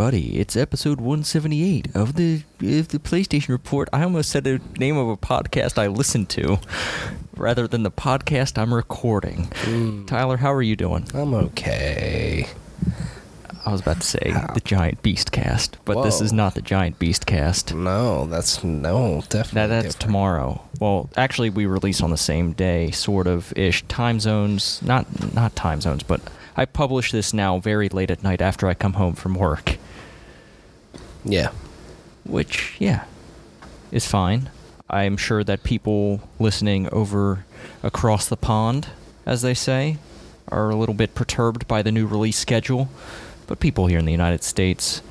Everybody. It's episode 178 of the of the PlayStation Report. I almost said the name of a podcast I listen to rather than the podcast I'm recording. Hmm. Tyler, how are you doing? I'm okay. I was about to say the Giant Beast Cast, but this is not the Giant Beast Cast. No, that's no, definitely. That, that's different. tomorrow. Well, actually, we release on the same day, sort of ish. Time zones, not not time zones, but I publish this now very late at night after I come home from work. Yeah. which yeah is fine i'm sure that people listening over across the pond as they say are a little bit perturbed by the new release schedule but people here in the united states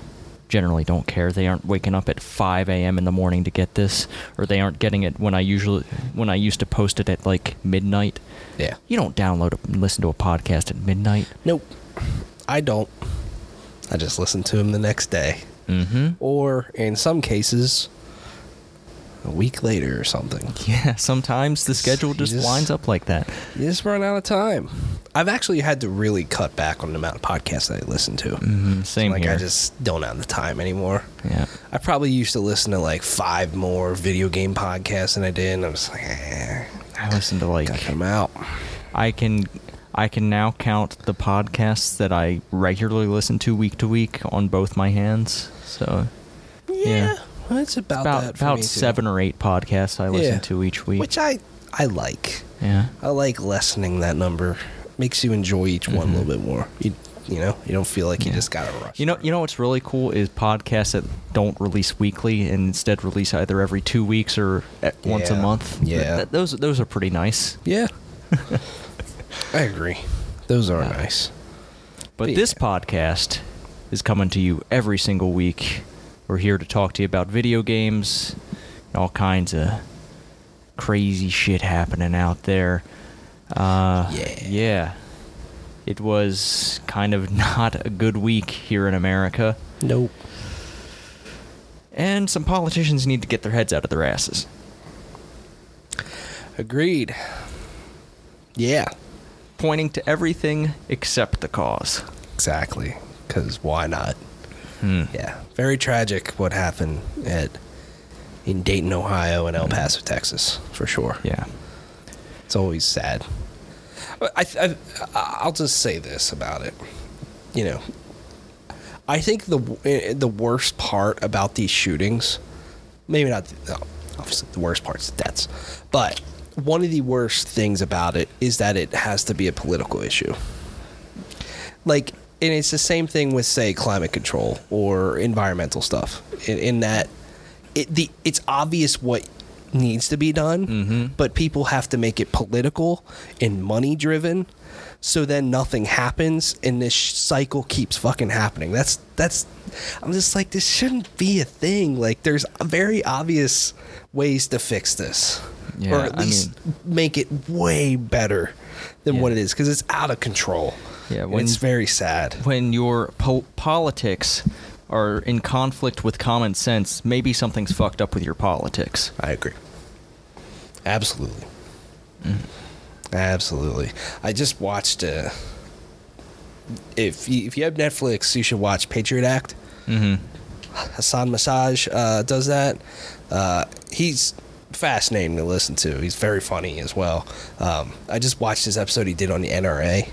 generally don't care they aren't waking up at 5 a.m in the morning to get this or they aren't getting it when i usually when i used to post it at like midnight Yeah. you don't download and listen to a podcast at midnight Nope. I don't. I just listen to him the next day, mm-hmm or in some cases, a week later or something. yeah sometimes the schedule just just- lines up like that You just run out of time. I've actually had to really cut back on the amount of podcasts that I listen to. mm-hmm, same like here I just don't have the time anymore. yeah I probably used to listen to like five more video game podcasts than I did, and I'm just like, eh, I listen to like gotta out. I can I can now count the podcasts that I regularly listen to week to week on both my hands. So Yeah, it's about about that for about me, too. seven or eight podcasts I listen Yeah. to each week. which I I like. yeah. I like lessening that number. Makes you enjoy each one a little bit more. You you know, you don't feel like you Mm-hmm. Yeah. just gotta rush. You know, you know what's really cool is podcasts that don't release weekly and instead release either every two weeks or at once a month. Yeah. Th- th- those those are pretty nice. Yeah, I agree. Those are Yeah. nice. But But this podcast is coming to you every single week. We're here to talk to you about video games and all kinds of crazy shit happening out there. Uh, Yeah. Yeah. It was kind of not a good week here in America. Nope. And some politicians need to get their heads out of their asses. Agreed. Yeah, Pointing to everything except the cause. exactly. Because why not? Hmm. Yeah, very tragic what happened at in Dayton, Ohio, and El Paso, Texas, for sure. Yeah. It's always sad. I, I, I'll just say this about it. You know, I think the eh, the worst part about these shootings, maybe not, no, obviously the worst part's the deaths, but one of the worst things about it is that it has to be a political issue. Like, and it's the same thing with say climate control or environmental stuff. In, in that, it the it's obvious what needs to be done, Mhm. but people have to make it political and money driven. So then nothing happens, and this sh- cycle keeps fucking happening. That's that's. I'm just like this shouldn't be a thing. Like there's very obvious ways to fix this, or Yeah, at I least make it way better than Yeah. what it is because it's out of control. Yeah, when- it's very sad. when your po- politics are in conflict with common sense, maybe something's fucked up with your politics. I agree. Absolutely. Mm. Absolutely. I just watched. Uh, if you, if you have Netflix, you should watch Patriot Act. Mm-hmm. Hasan Minhaj uh, does that. Uh, he's fascinating to listen to. He's very funny as well. Um, I just watched his episode he did on the NRA,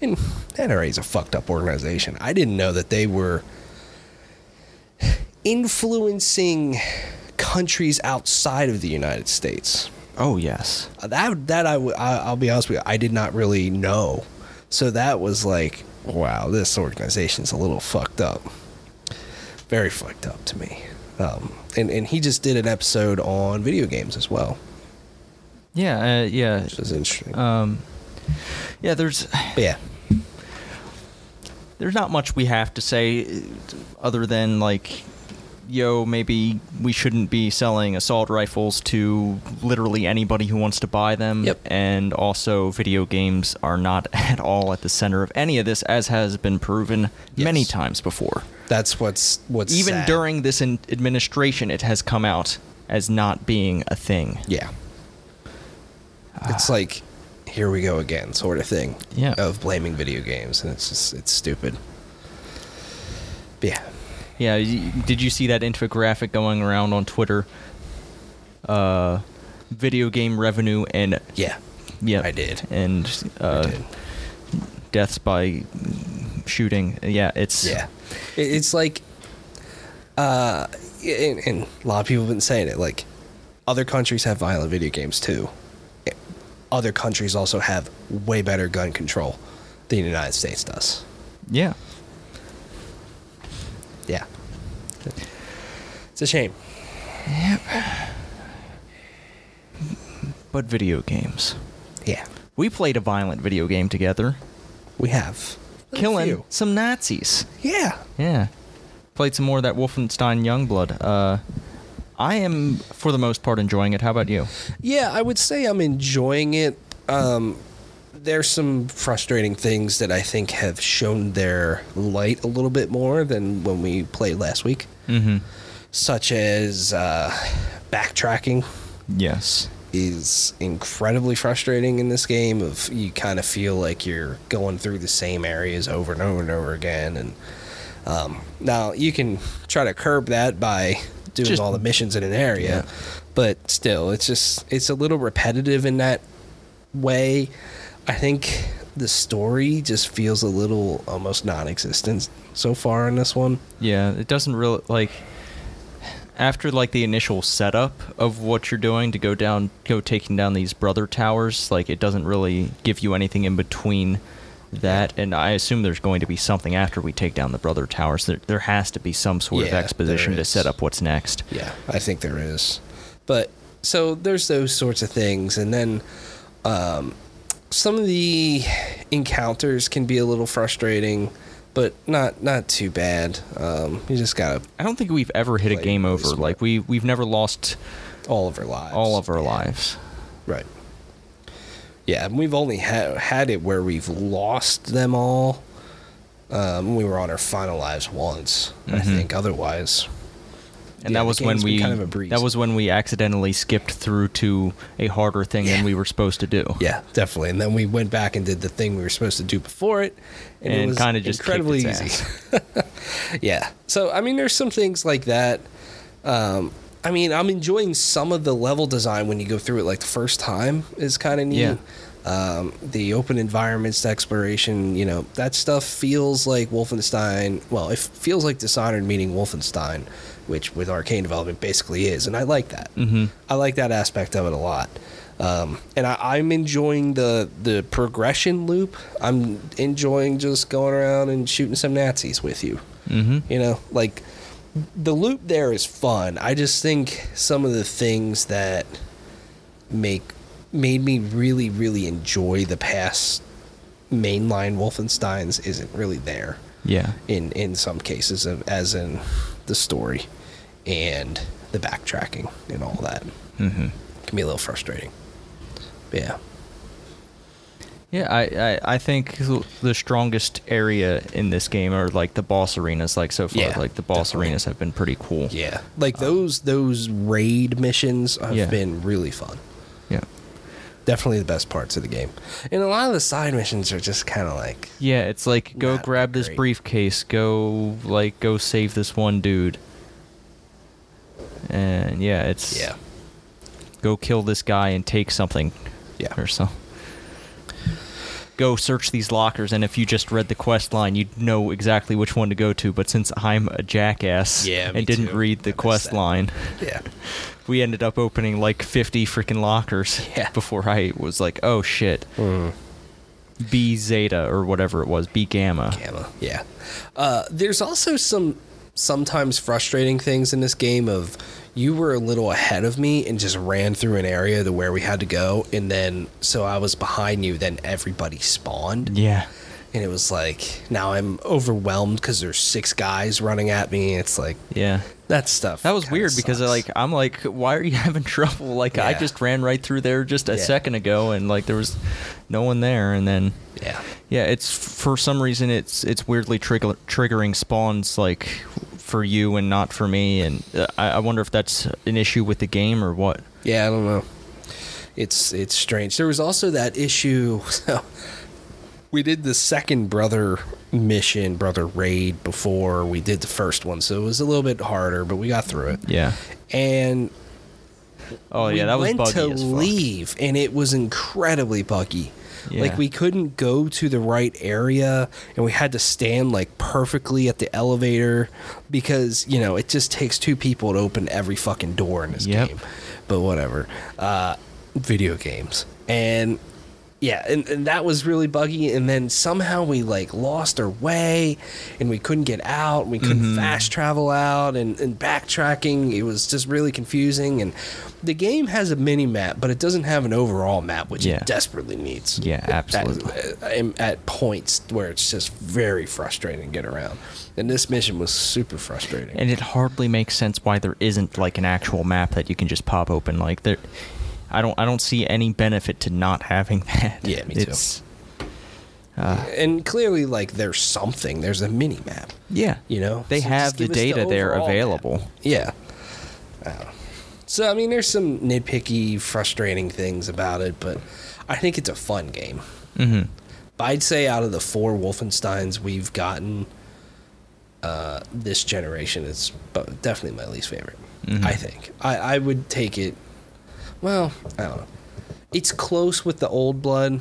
and NRA is a fucked up organization. I didn't know that they were influencing countries outside of the United States. Oh yes. Uh, That that I, w- I I'll be honest with you, I did not really know. So that was like, wow, this organization's a little fucked up. Very fucked up to me. Um, and and he just did an episode on video games as well, Yeah. Uh, yeah. which is interesting. Um. Yeah. There's but yeah, there's not much we have to say, uh, other than like, yo, maybe we shouldn't be selling assault rifles to literally anybody who wants to buy them. Yep. And also, video games are not at all at the center of any of this, as has been proven many times before. that's what's what's Even sad. during this in- administration, it has come out as not being a thing. yeah, it's like here we go again, sort of thing. Yeah. Of blaming video games, and it's just it's stupid. Yeah. Yeah, did you see that infographic going around on Twitter? Uh, video game revenue and Yeah. yeah, I did. and uh, did. deaths by shooting. Yeah, it's Yeah, it's like, uh, and, and a lot of people have been saying it. Like, other countries have violent video games too. Other countries also have way better gun control than the United States does. yeah. Yeah, it's a shame. Yep. But video games. Yeah, We played a violent video game together, we have killing some Nazis. Yeah, Yeah. Played some more of that Wolfenstein Youngblood. Uh, I am, for the most part, enjoying it. How about you? Yeah, I would say I'm enjoying it. Um, there's some frustrating things that I think have shown their light a little bit more than when we played last week, Mm-hmm. such as uh, backtracking Yes. is incredibly frustrating in this game. Of you kind of feel like you're going through the same areas over and over and over again, and um, now you can try to curb that by doing Just- all the missions in an area, Yeah. but still, it's just it's a little repetitive in that way. I think the story just feels a little almost non-existent so far in this one. Yeah, it doesn't really like after like the initial setup of what you're doing to go down go taking down these brother towers, like it doesn't really give you anything in between that and I assume there's going to be something after we take down the brother towers. There there has to be some sort of exposition to set up what's next. Yeah, I think there is. But so there's those sorts of things, and then um, some of the encounters can be a little frustrating, but not not too bad. Um, you just gotta I don't think we've ever hit a game over. smart. Like we we've never lost all of our lives. all of our Yeah. lives. Right. Yeah, and we've only ha- had it where we've lost them all. Um, we were on our final lives once, I Mhm. think. Otherwise, And Yeah, that was when we kind of that was when we accidentally skipped through to a harder thing Yeah. than we were supposed to do. Yeah, definitely. And then we went back and did the thing we were supposed to do before it, and, it And was kinda just incredibly easy. yeah. So I mean, there's some things like that. Um, I mean, I'm enjoying some of the level design when you go through it like the first time is kind of neat. Yeah. Um, the open environments, the exploration, you know, that stuff feels like Wolfenstein. Well, it feels like Dishonored meeting Wolfenstein, which with Arkane development basically is, and I like that. Mm-hmm. I like that aspect of it a lot. Um, and I, I'm enjoying the the progression loop. I'm enjoying just going around and shooting some Nazis with you. Mm-hmm. You know, like the loop there is fun. I just think some of the things that make made me really really enjoy the past mainline Wolfensteins isn't really there Yeah. in in some cases of, as in the story and the backtracking and all that Mm-hmm. can be a little frustrating. But Yeah. Yeah, I, I, I think the strongest area in this game are like the boss arenas. Like so far, Yeah, like the boss definitely. arenas have been pretty cool. Yeah. Like uh, those those raid missions have Yeah. been really fun. yeah, Definitely the best parts of the game. And a lot of the side missions are just kind of like yeah. It's like go grab this briefcase. Go like go save this one dude. And yeah, it's yeah. go kill this guy and take something Yeah. or so. Go search these lockers, and if you just read the quest line, you'd know exactly which one to go to. But since I'm a jackass Yeah, and didn't too. read the I quest that. line, Yeah. we ended up opening like 50 freaking lockers Yeah. before I was like, oh shit, Mm. B Zeta or whatever it was, B Gamma. Gamma. Yeah. Uh, there's also some sometimes frustrating things in this game of you were a little ahead of me and just ran through an area to where we had to go and then so I was behind you then everybody spawned Yeah. and it was like now I'm overwhelmed cuz there's six guys running at me it's like Yeah. that stuff That was weird because like I'm like, why are you having trouble? Like I just ran right through there just a Yeah. second ago, and like there was no one there, and then yeah yeah, it's for some reason it's it's weirdly trigger, triggering spawns like for you and not for me, and uh, I, I wonder if that's an issue with the game or what. Yeah, I don't know. It's it's strange. There was also that issue. So we did the second brother mission, brother raid before we did the first one, so it was a little bit harder, but we got through it. Yeah. And Oh yeah, that was went buggy to leave, and it was incredibly buggy. Yeah. Like we couldn't go to the right area, and we had to stand like perfectly at the elevator because you know it just takes two people to open every fucking door in this Yep. game. But whatever, uh, video games, and yeah, and, and that was really buggy. And then somehow we like lost our way, and we couldn't get out. We couldn't Mm-hmm. fast travel out, and, and backtracking. It was just really confusing. And the game has a mini map, but it doesn't have an overall map, which Yeah. it desperately needs. Yeah, absolutely. uh, at points where it's just very frustrating to get around. And this mission was super frustrating. And it hardly makes sense why there isn't like an actual map that you can just pop open. Like there, I don't I don't see any benefit to not having that. Yeah, me too. Uh, and clearly, like, there's something. There's a mini map. yeah, You know, they So have the data there overall map. available. Yeah. I. So I mean, there's some nitpicky, frustrating things about it, but I think it's a fun game. hmm But I'd say out of the four Wolfensteins we've gotten, uh, this generation is definitely my least favorite. Mhm. I think I, I would take it. Well, I don't know. It's close with the old blood.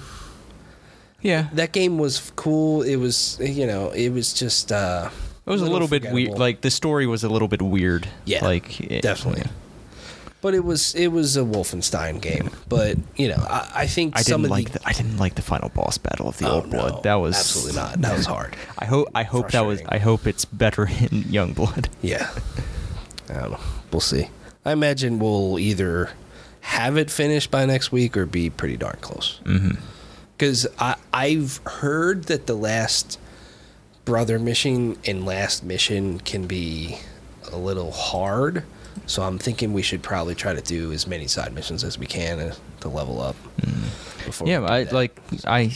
Yeah, That game was cool. It was, you know, it was just. uh it was a little bit weird. Like the story was a little bit weird. Yeah, like it- definitely. yeah. But it was it was a Wolfenstein game. But you know, I, I think I some didn't of like the, the, I didn't like the final boss battle of the Oh, old blood. no, that was absolutely not. That was hard. I hope I hope that was I hope it's better in young blood. Yeah. I don't know. We'll see. I imagine we'll either have it finished by next week or be pretty darn close. Mm-hmm. Because I've heard that the last brother mission and last mission can be a little hard. So I'm thinking we should probably try to do as many side missions as we can to, level up. before Yeah, I that. like I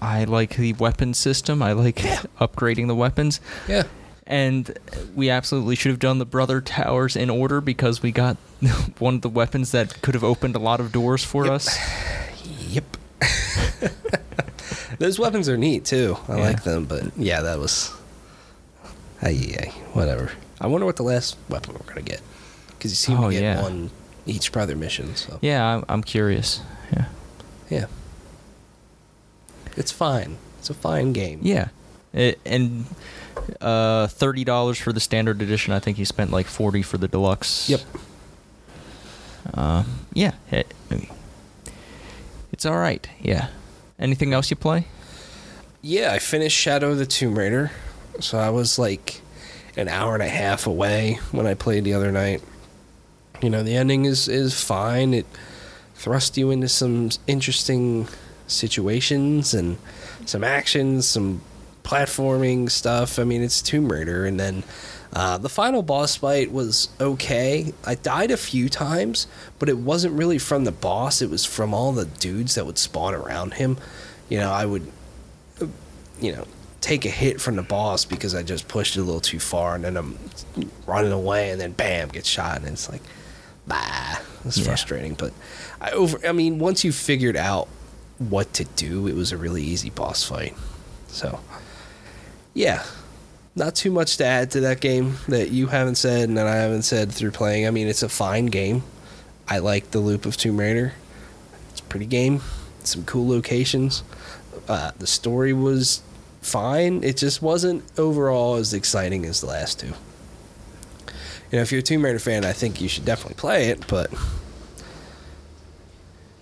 I like the weapon system. I like upgrading the weapons. Yeah. And we absolutely should have done the brother towers in order because we got one of the weapons that could have opened a lot of doors for Yep. us. Yep. Those weapons are neat too. I Yeah. like them, but yeah, that was. Ay, whatever. I wonder what the last weapon we're gonna get, because you seem Oh, to get yeah. one each brother mission. So Yeah, I'm, I'm curious. Yeah. yeah, it's fine. It's a fine game. Yeah. It, and uh, thirty dollars for the standard edition. I think he spent like forty for the deluxe. Yep. Uh, yeah. It, it's all right. Yeah. Anything else you play? Yeah, I finished Shadow of the Tomb Raider, so I was like an hour and a half away when I played the other night. You know, the ending is is fine. It thrust you into some interesting situations and some actions, some platforming stuff. I mean, it's Tomb Raider, and then uh, the final boss fight was okay. I died a few times, but it wasn't really from the boss. It was from all the dudes that would spawn around him. You know, I would you know, take a hit from the boss because I just pushed it a little too far, and then I'm running away, and then bam, get shot, and it's like, bah, it's Yeah. frustrating. But I over, I mean, once you figured out what to do, it was a really easy boss fight. So, yeah, not too much to add to that game that you haven't said and that I haven't said through playing. I mean, it's a fine game. I like the loop of Tomb Raider. It's a pretty game. Some cool locations. Uh, the story was fine. It just wasn't overall as exciting as the last two. You know, if you're a Tomb Raider fan, I think you should definitely play it, but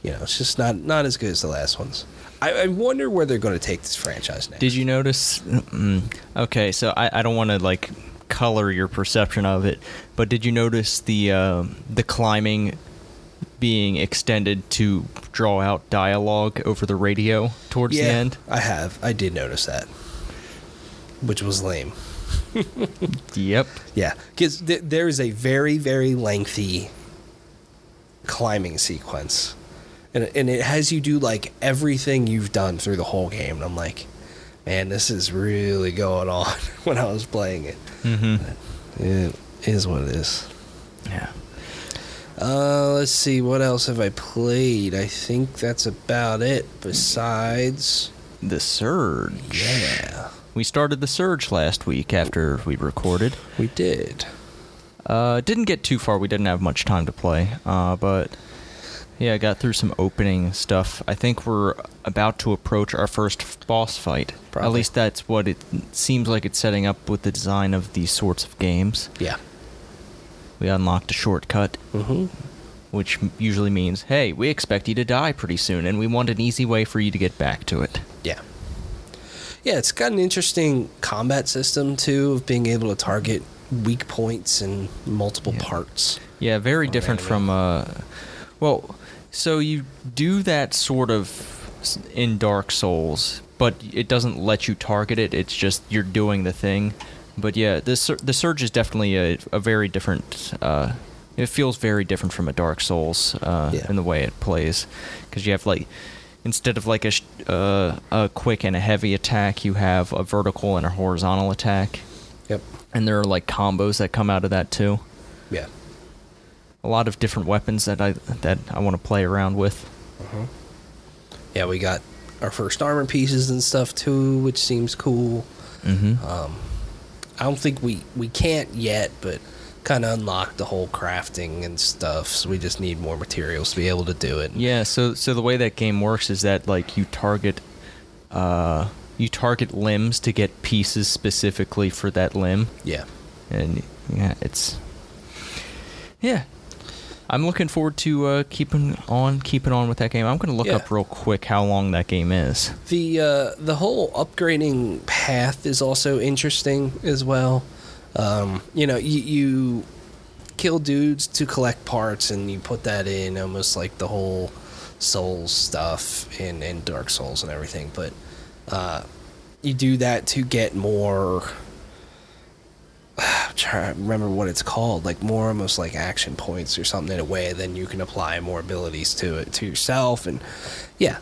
you know, it's just not not as good as the last ones. I, I wonder where they're going to take this franchise next. Did you notice? Okay, so I, I don't want to like color your perception of it, but did you notice the uh, the climbing being extended to draw out dialogue over the radio towards yeah, the end? I have. I did notice that, which was lame. Yep. Yeah, because th- there is a very, very lengthy climbing sequence, and and it has you do like everything you've done through the whole game. And I'm like, man, this is really going on when I was playing it. Mm-hmm. It is what it is. Yeah. Uh, let's see, what else have I played? I think that's about it. Besides, the Surge. Yeah, We started the Surge last week after we recorded. we did. Uh, didn't get too far. We didn't have much time to play. Uh, but yeah, I got through some opening stuff. I think we're about to approach our first boss fight. At least that's what it seems like it's setting up with the design of these sorts of games. Yeah. We unlocked a shortcut, Mm-hmm. which usually means, hey, we expect you to die pretty soon, and we want an easy way for you to get back to it. Yeah. Yeah, it's got an interesting combat system too of being able to target weak points in multiple Yeah. parts. Yeah, very different from uh well, so you do that sort of in Dark Souls, but it doesn't let you target it. It's just you're doing the thing. But yeah, the the Surge is definitely a, a very different uh it feels very different from a Dark Souls uh Yeah. in the way it plays cuz you have like instead of like a sh- uh, a quick and a heavy attack, you have a vertical and a horizontal attack. Yep. And there are like combos that come out of that too Yeah. A lot of different weapons that I that I want to play around with. Yeah, we got our first armor pieces and stuff too, which seems cool. Mm-hmm. Um, I don't think we we can't yet, but kind of unlock the whole crafting and stuff. So we just need more materials to be able to do it. yeah, so so the way that game works is that like you target, uh, you target limbs to get pieces specifically for that limb, Yeah. and yeah, it's yeah. I'm looking forward to uh, keeping on keeping on with that game. I'm gonna look Yeah. up real quick how long that game is. The uh, the whole upgrading path is also interesting as well. Um, you know, you, you kill dudes to collect parts, and you put that in almost like the whole Souls stuff in, in Dark Souls and everything. But uh, you do that to get more. I'm trying to remember what it's called, like more almost like action points or something in a way. Then you can apply more abilities to it to yourself, and yeah,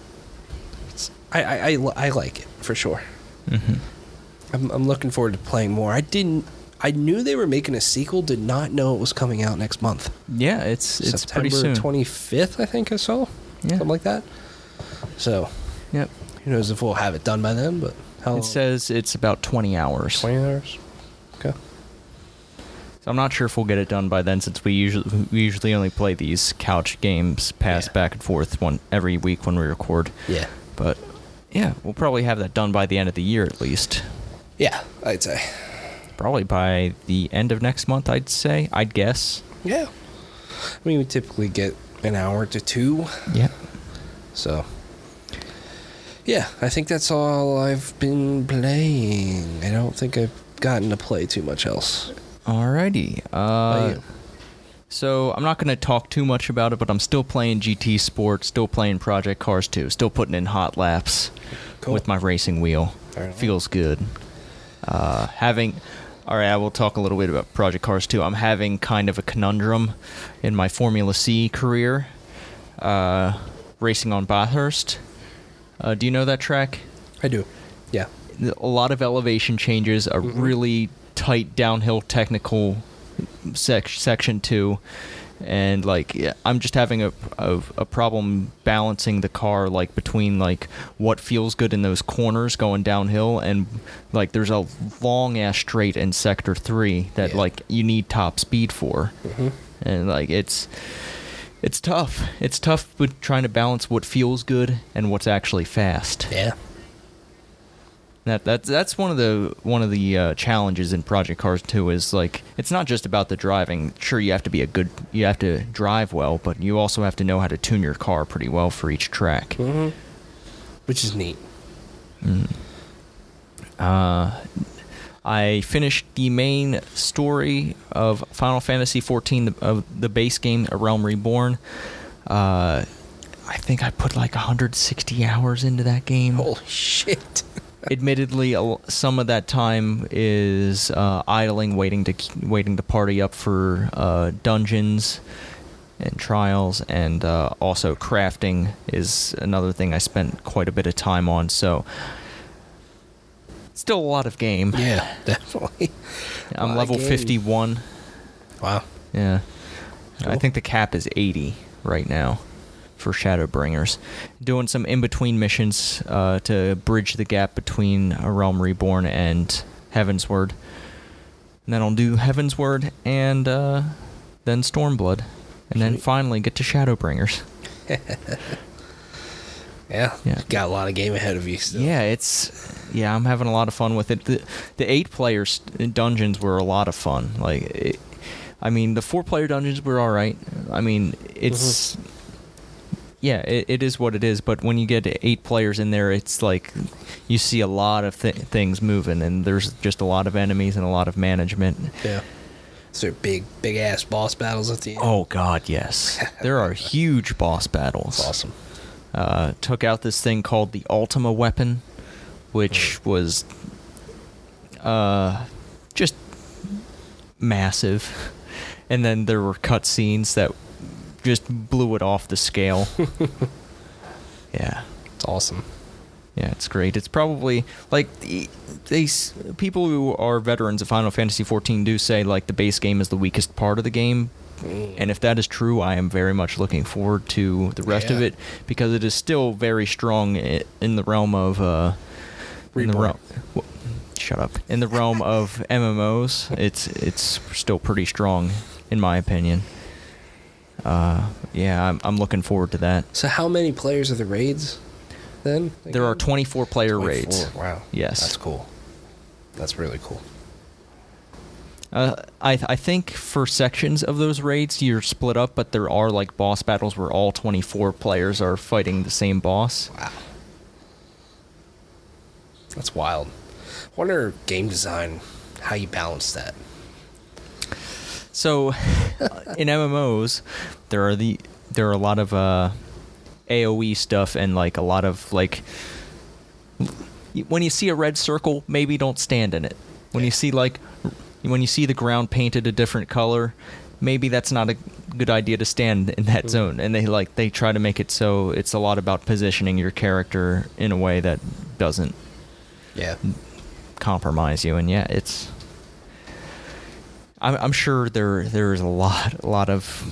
it's, I, I, I, I like it for sure. Mm-hmm. I'm, I'm looking forward to playing more. I didn't. I knew they were making a sequel. Did not know it was coming out next month. Yeah, it's it's September pretty soon. 25th, I think I saw. Yeah. Something like that. So Yep. who knows if we'll have it done by then? But how? It says it's about 20 hours. 20 hours. So I'm not sure if we'll get it done by then, since we usually we usually only play these couch games, pass Yeah. back and forth one every week when we record. Yeah. But yeah, we'll probably have that done by the end of the year at least. Yeah, I'd say. Probably by the end of next month, I'd say. I'd guess. Yeah. I mean, we typically get an hour to two. Yeah. So, yeah, I think that's all I've been playing. I don't think I've gotten to play too much else. Alrighty. Uh, so I'm not going to talk too much about it, but I'm still playing GT Sport, still playing Project Cars 2, still putting in hot laps Cool. with my racing wheel. Feels good. Uh, having, all right, I will talk a little bit about Project Cars 2. I'm having kind of a conundrum in my Formula C career, uh, racing on Bathurst. Uh, do you know that track? I do. Yeah. a lot of elevation changes, a Mhm. really tight downhill technical sec- section two, and like yeah, I'm just having a, a a problem balancing the car like between like what feels good in those corners going downhill and like there's a long ass straight in sector three that Yeah. like you need top speed for, Mm-hmm. and like it's. It's tough. It's tough with trying to balance what feels good and what's actually fast. Yeah. That that's that's one of the one of the uh, challenges in Project Cars 2 is like it's not just about the driving. Sure, you have to be a good you have to drive well, but you also have to know how to tune your car pretty well for each track. Mm-hmm. Which is neat. Uh, I finished the main story of Final Fantasy XIV, the, of the base game, A Realm Reborn. Uh, I think I put like 160 hours into that game. Holy shit. admittedly, some of that time is uh, idling, waiting to waiting to party up for uh, dungeons and trials, and uh, also crafting is another thing I spent quite a bit of time on. So, still a lot of game. Yeah, definitely. I'm level 51. Wow. Yeah, I think the cap is 80 right now for Shadowbringers. Doing some in between missions uh, to bridge the gap between A Realm Reborn and Heavensward. And then I'll do Heavensward and uh, then Stormblood. And then finally get to Shadowbringers. Yeah. Yeah. Got a lot of game ahead of you still. Yeah, it's yeah, I'm having a lot of fun with it. The, the eight players dungeons were a lot of fun. Like, it, I mean, the four player dungeons were all right. I mean, it's yeah, it, it is what it is. But when you get eight players in there, it's like you see a lot of th- things moving, and there's just a lot of enemies and a lot of management. Yeah. So they're big, big ass boss battles at the end. Oh God, yes, there are huge boss battles. That's awesome. uh, took out this thing called the Ultima weapon, which was uh, just massive. And then there were cutscenes that just blew it off the scale. yeah. It's awesome. Yeah, it's great. It's probably like the- they s- people who are veterans of Final Fantasy XIV do say like the base game is the weakest part of the game, and if that is true, I am very much looking forward to the rest of it because it is still very strong in the realm of uh, in the realm. wh- Shut up. In the realm of MMOs, it's it's still pretty strong in my opinion. Uh, yeah, I'm, I'm looking forward to that. So how many players are the raids then? There are 24 player 24. raids. Wow. Yes. That's cool. That's really cool. Uh, I I think for sections of those raids you're split up, but there are like boss battles where all 24 players are fighting the same boss. Wow. That's wild. Wonder game design how you balance that. So in MMOs, there are the there are a lot of uh, AOE stuff and like a lot of like when you see a red circle, maybe don't stand in it. When you see like when you see the ground painted a different color, maybe that's not a good idea to stand in that zone. And they like they try to make it so it's a lot about positioning your character in a way that doesn't Yeah. compromise you. And yeah, it's. I'm, I'm sure there there is a lot a lot of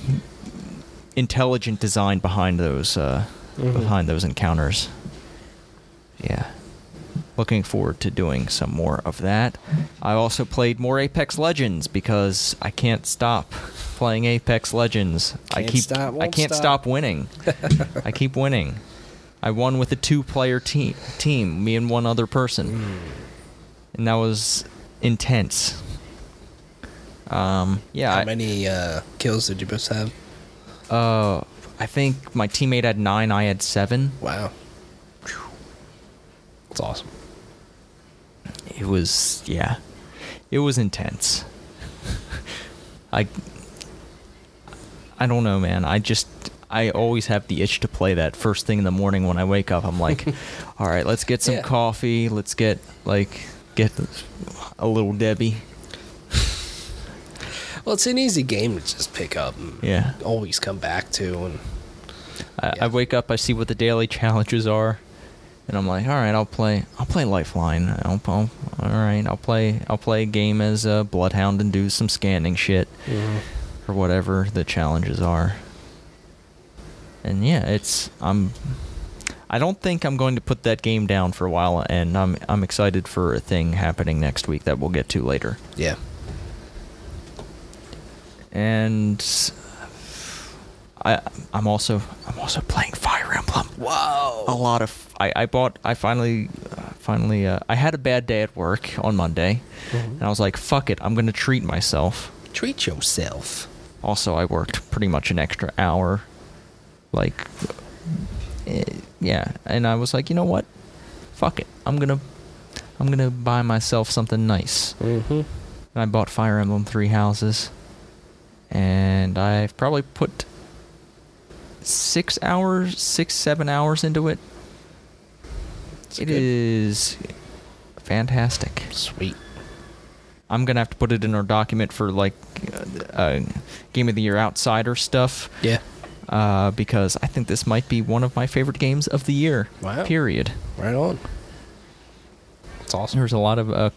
intelligent design behind those uh, Mhm. behind those encounters. Yeah. Looking forward to doing some more of that. I also played more Apex Legends because I can't stop playing Apex Legends. I Can't keep stop, I can't stop. stop winning. I keep winning. I won with a two-player team, team, me and one other person, and that was intense. Um, yeah, How I, many uh, kills did you both have? uh, I think my teammate had nine, I had seven. Wow. That's awesome. It was yeah, it was intense. I I don't know, man. I just I always have the itch to play that first thing in the morning when I wake up. I'm like, all right, let's get some Yeah. coffee. Let's get like get a little Debbie. Well, it's an easy game to just pick up and Yeah. always come back to. And I, Yeah. I wake up, I see what the daily challenges are, and I'm like, all right, I'll play. I'll play Lifeline. I'll, I'll, all right, I'll play. I'll play a game as a Bloodhound and do some scanning shit mm-hmm. or whatever the challenges are. And yeah, it's I'm. I don't think I'm going to put that game down for a while, and I'm I'm excited for a thing happening next week that we'll get to later. yeah. And I I'm also I'm also playing Fire Emblem. Whoa. a lot of I, I bought I finally uh, finally uh, I had a bad day at work on Monday. And I was like fuck it I'm gonna treat myself. Treat yourself. also I worked pretty much an extra hour. Like eh, yeah. And I was like you know what? Fuck it. I'm gonna I'm gonna buy myself something nice. Mm-hmm. and I bought Fire Emblem Three Houses and I've probably put six hours six seven hours into it It good. is fantastic. Sweet. I'm gonna have to put it in our document for like uh, uh, game of the year outsider stuff Yeah. uh, because I think this might be one of my favorite games of the year. Wow. Period. Right on. It's awesome. There's a lot of uh,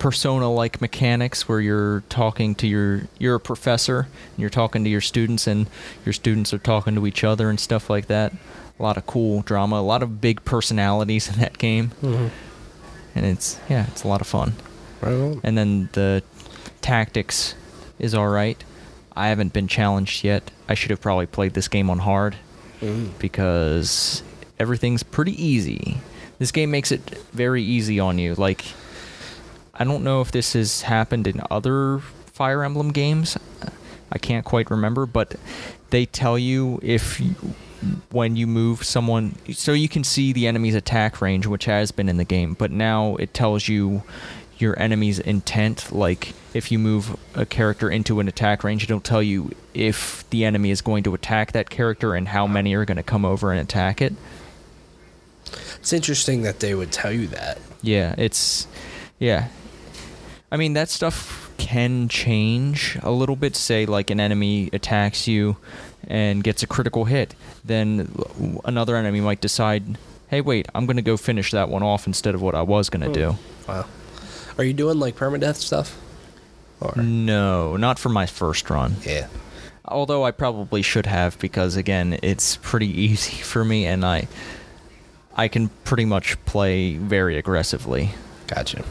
cool, persona-like mechanics where you're talking to your you're a professor and you're talking to your students and your students are talking to each other and stuff like that. A lot of cool drama, a lot of big personalities in that game, and it's yeah, it's a lot of fun. Right on. And then the tactics is all right. I haven't been challenged yet. I should have probably played this game on hard Mm. because everything's pretty easy. This game makes it very easy on you. Like, I don't know if this has happened in other Fire Emblem games. I can't quite remember, but they tell you if you, when you move someone, so you can see the enemy's attack range, which has been in the game, but now it tells you your enemy's intent. Like, if you move a character into an attack range, it'll tell you if the enemy is going to attack that character and how many are going to come over and attack it. It's interesting that they would tell you that. Yeah, it's yeah. I mean that stuff can change a little bit. Say like an enemy attacks you and gets a critical hit, then another enemy might decide, "Hey, wait, I'm going to go finish that one off instead of what I was going to hmm. do." Wow. Are you doing like permadeath stuff? Or No, not for my first run. yeah. Although I probably should have because again, it's pretty easy for me and I I can pretty much play very aggressively. Gotcha.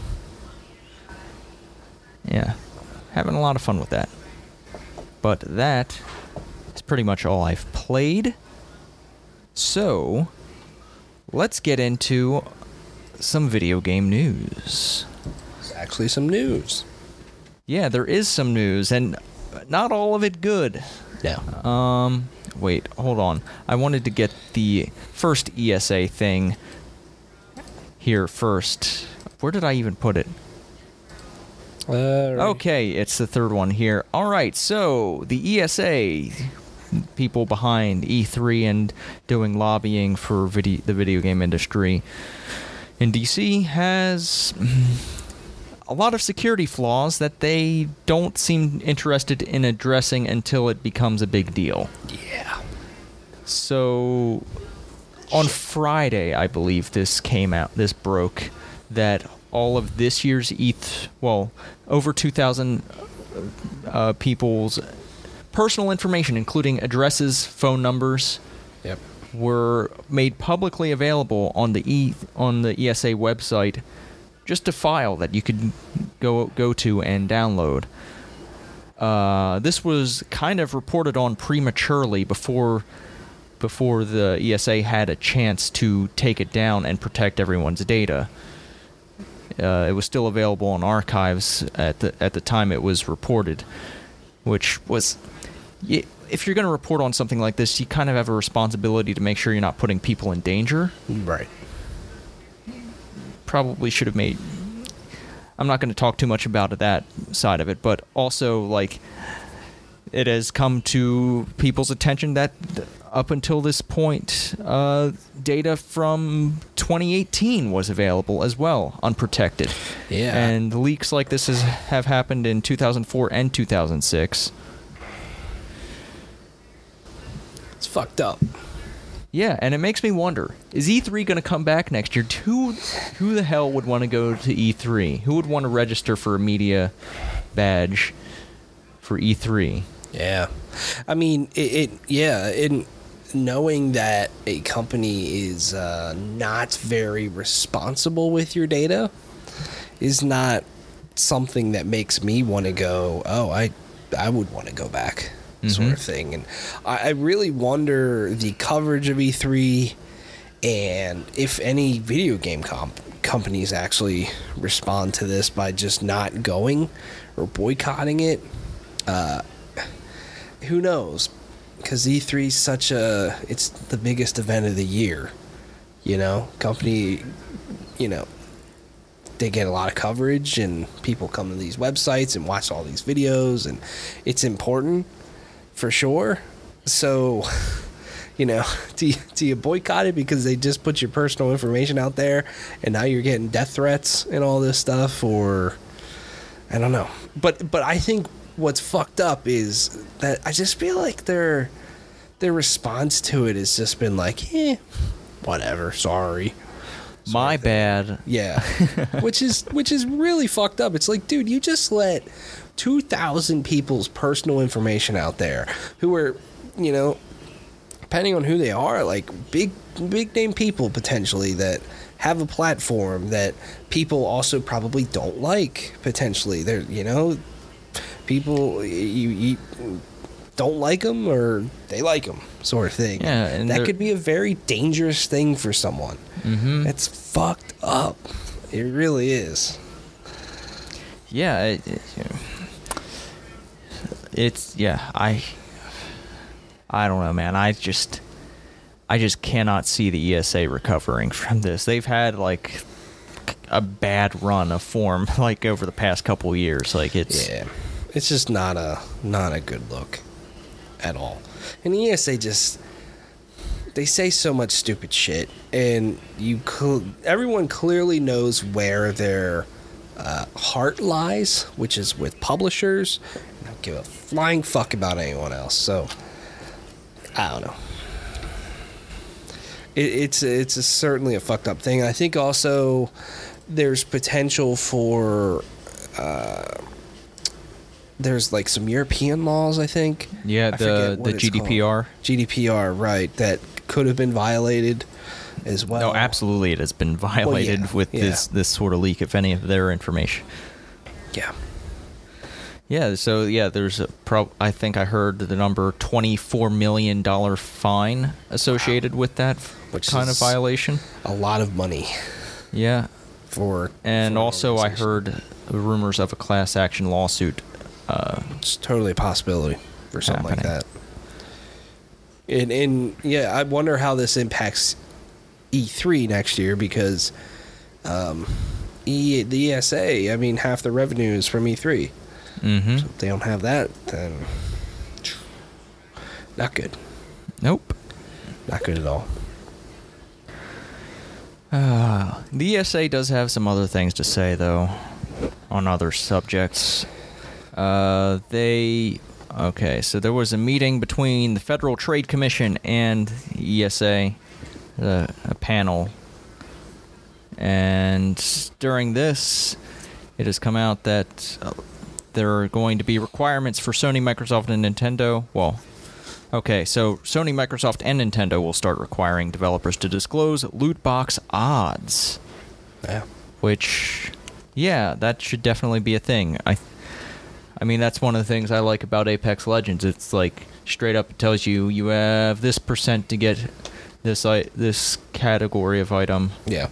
Yeah, having a lot of fun with that. But that is pretty much all I've played. So, let's get into some video game news. It's actually some news. Yeah, there is some news, and not all of it good. Yeah. Um, wait, hold on. I wanted to get the first ESA thing here first. Where did I even put it? Okay, it's the third one here. All right, so the ESA, people behind E3 and doing lobbying for video, the video game industry in DC, has a lot of security flaws that they don't seem interested in addressing until it becomes a big deal. Yeah. So on Friday, I believe this came out. This broke that all of this year's E3, well, over 2,000 uh, people's personal information, including addresses, phone numbers, Yep. were made publicly available on the E on the ESA website, just a file that you could go go to and download. Uh, this was kind of reported on prematurely before before the ESA had a chance to take it down and protect everyone's data. Uh, it was still available on archives at the at the time it was reported, which was, if you're going to report on something like this, you kind of have a responsibility to make sure you're not putting people in danger. Right. Probably should have made. I'm not going to talk too much about that side of it, but also like it has come to people's attention that th- up until this point, uh, data from 2018 was available as well, unprotected. Yeah. And leaks like this have happened in 2004 and 2006. It's fucked up. Yeah, and it makes me wonder: Is E3 going to come back next year? Who, who the hell would want to go to E3? Who would want to register for a media badge for E E3? Yeah. I mean, it, it yeah, in knowing that a company is uh, not very responsible with your data is not something that makes me want to go, oh, I I would want to go back sort Mhm. of thing. And I, I really wonder the coverage of E3 and if any video game comp- companies actually respond to this by just not going or boycotting it. Uh, who knows? Because E3 is such a it's the biggest event of the year. You know, company, you know, they get a lot of coverage and people come to these websites and watch all these videos and it's important for sure. So, you know, do you, do you boycott it because they just put your personal information out there and now you're getting death threats and all this stuff or I don't know. But but I think what's fucked up is that I just feel like their their response to it has just been like, eh, whatever, sorry. sort My bad. Yeah, which is which is really fucked up. It's like, dude, you just let two thousand people's personal information out there, who are, you know, depending on who they are, like big big name people potentially that have a platform that people also probably don't like potentially. They're you know, people you, you don't like them or they like them sort of thing. Yeah, and that could be a very dangerous thing for someone. Mm-hmm. It's fucked up. It really is. Yeah, it, it- it's yeah. I I don't know, man. I just I just cannot see the ESA recovering from this. They've had like a bad run of form like over the past couple years. Like it's Yeah. It's just not a not a good look at all. And the ESA just they say so much stupid shit and you cl- everyone clearly knows where their uh, heart lies, which is with publishers. They don't give a flying fuck about anyone else. So I don't know. It, it's it's a, certainly a fucked up thing. I think also there's potential for uh, there's like some European laws. I think. Yeah, the- the it's called. GDPR. GDPR, right? That could have been violated as well. no, absolutely, it has been violated yeah, with yeah. this this sort of leak of any of their information. Yeah. Yeah, so yeah, there's a pro. I think I heard the number twenty-four million dollar fine associated with that Which kind of violation. A lot of money Yeah, for. and for also I heard rumors of a class action lawsuit. Uh, It's totally a possibility for something like that. And, and yeah, I wonder how this impacts E3 next year because um, e, the ESA, I mean, half the revenue is from E3. mm-hmm. So if they don't have that, then not good. Nope. Not good at all. Uh, the ESA does have some other things to say though, on other subjects. Uh, they okay. So there was a meeting between the Federal Trade Commission and ESA, uh, a panel, and during this, it has come out that uh, there are going to be requirements for Sony, Microsoft, and Nintendo. Well, Okay, so Sony, Microsoft, and Nintendo will start requiring developers to disclose loot box odds, Yeah. which, yeah, that should definitely be a thing. I, I mean, that's one of the things I like about Apex Legends. It's like straight up it tells you you have this percent to get this i- this category of item, Yeah.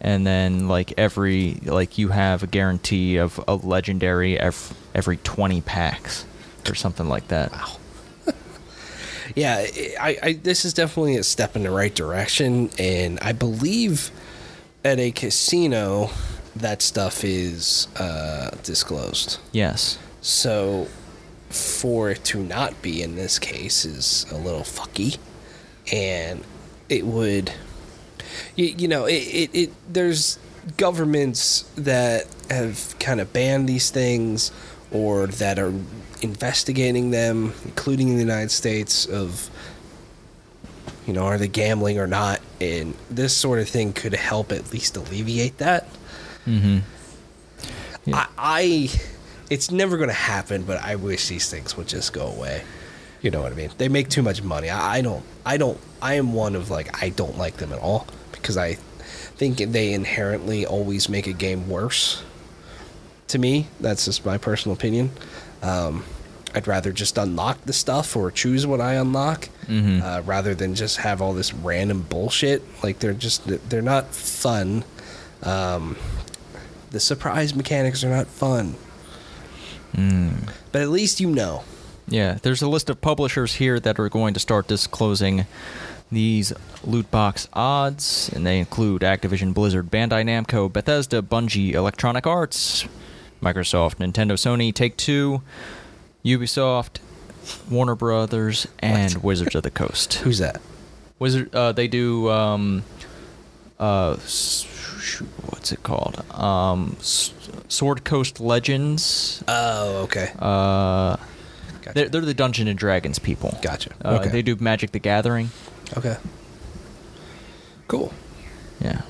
and then like every like you have a guarantee of a legendary ev- every twenty packs or something like that. Wow. yeah, I, I this is definitely a step in the right direction, and I believe at a casino that stuff is uh, disclosed. Yes. So for it to not be in this case is a little fucky, and it would, you, you know, it, it, it there's governments that have kind of banned these things or that are investigating them, including in the United States of you know, are they gambling or not? And this sort of thing could help at least alleviate that. Mm-hmm. Yeah. I, I, it's never going to happen, but I wish these things would just go away. You know what I mean? They make too much money. I, I don't. I don't. I am one of like I don't like them at all because I think they inherently always make a game worse. To me, that's just my personal opinion. Um, I'd rather just unlock the stuff or choose what I unlock Mhm. uh, rather than just have all this random bullshit. Like they're just they're not fun. Um, the surprise mechanics are not fun. Mm. But at least you know. Yeah, there's a list of publishers here that are going to start disclosing these loot box odds, and they include Activision, Blizzard, Bandai Namco, Bethesda, Bungie, Electronic Arts, Microsoft, Nintendo, Sony, Take Two, Ubisoft, Warner Brothers, and What? Wizards of the Coast. Who's that? Wizard, uh, they do um, uh, shoot, what's it called? Um, Sword Coast Legends. Oh, okay. Uh, Gotcha. they're, they're the Dungeon and Dragons people. Gotcha. Uh, Okay. They do Magic the Gathering. Okay. Cool. Yeah.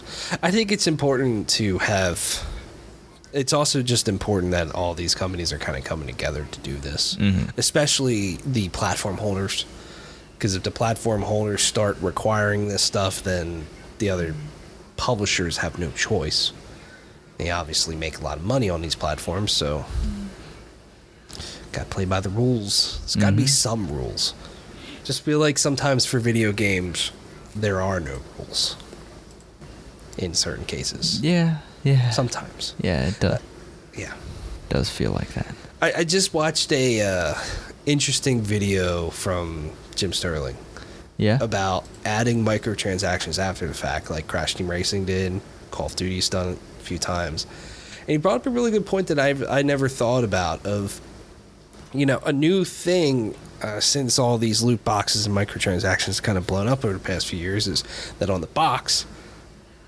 I think it's important to have. It's also just important that all these companies are kind of coming together to do this, Mhm. especially the platform holders. Because if the platform holders start requiring this stuff, then the other publishers have no choice. They obviously make a lot of money on these platforms, so got to play by the rules. There's got to be Mhm. some rules. Just feel like sometimes for video games, there are no rules in certain cases. Yeah. Yeah. Sometimes. yeah, it does, Yeah. does feel like that. I, I just watched a uh, interesting video from Jim Sterling Yeah. about adding microtransactions after the fact, like Crash Team Racing did, Call of Duty's done it a few times. And he brought up a really good point that I've I never thought about of you know, a new thing uh, since all these loot boxes and microtransactions kind of blown up over the past few years is that on the box,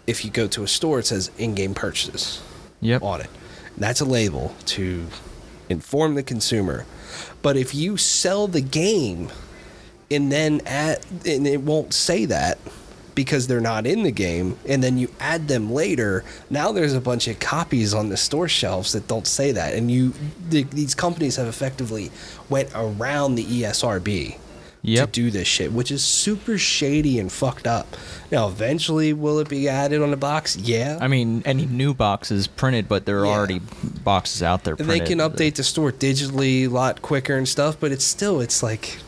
if you go to a store, it says in-game purchases Yep. on it. That's a label to inform the consumer. But if you sell the game and then add, and it won't say that because they're not in the game, and then you add them later, now there's a bunch of copies on the store shelves that don't say that, and you the, these companies have effectively went around the ESRB Yep. to do this shit, which is super shady and fucked up. Now, eventually, will it be added on the box? Yeah, I mean, any new boxes printed, but there are Yeah. already boxes out there. And they can update the store digitally a lot quicker and stuff, but it's still it's like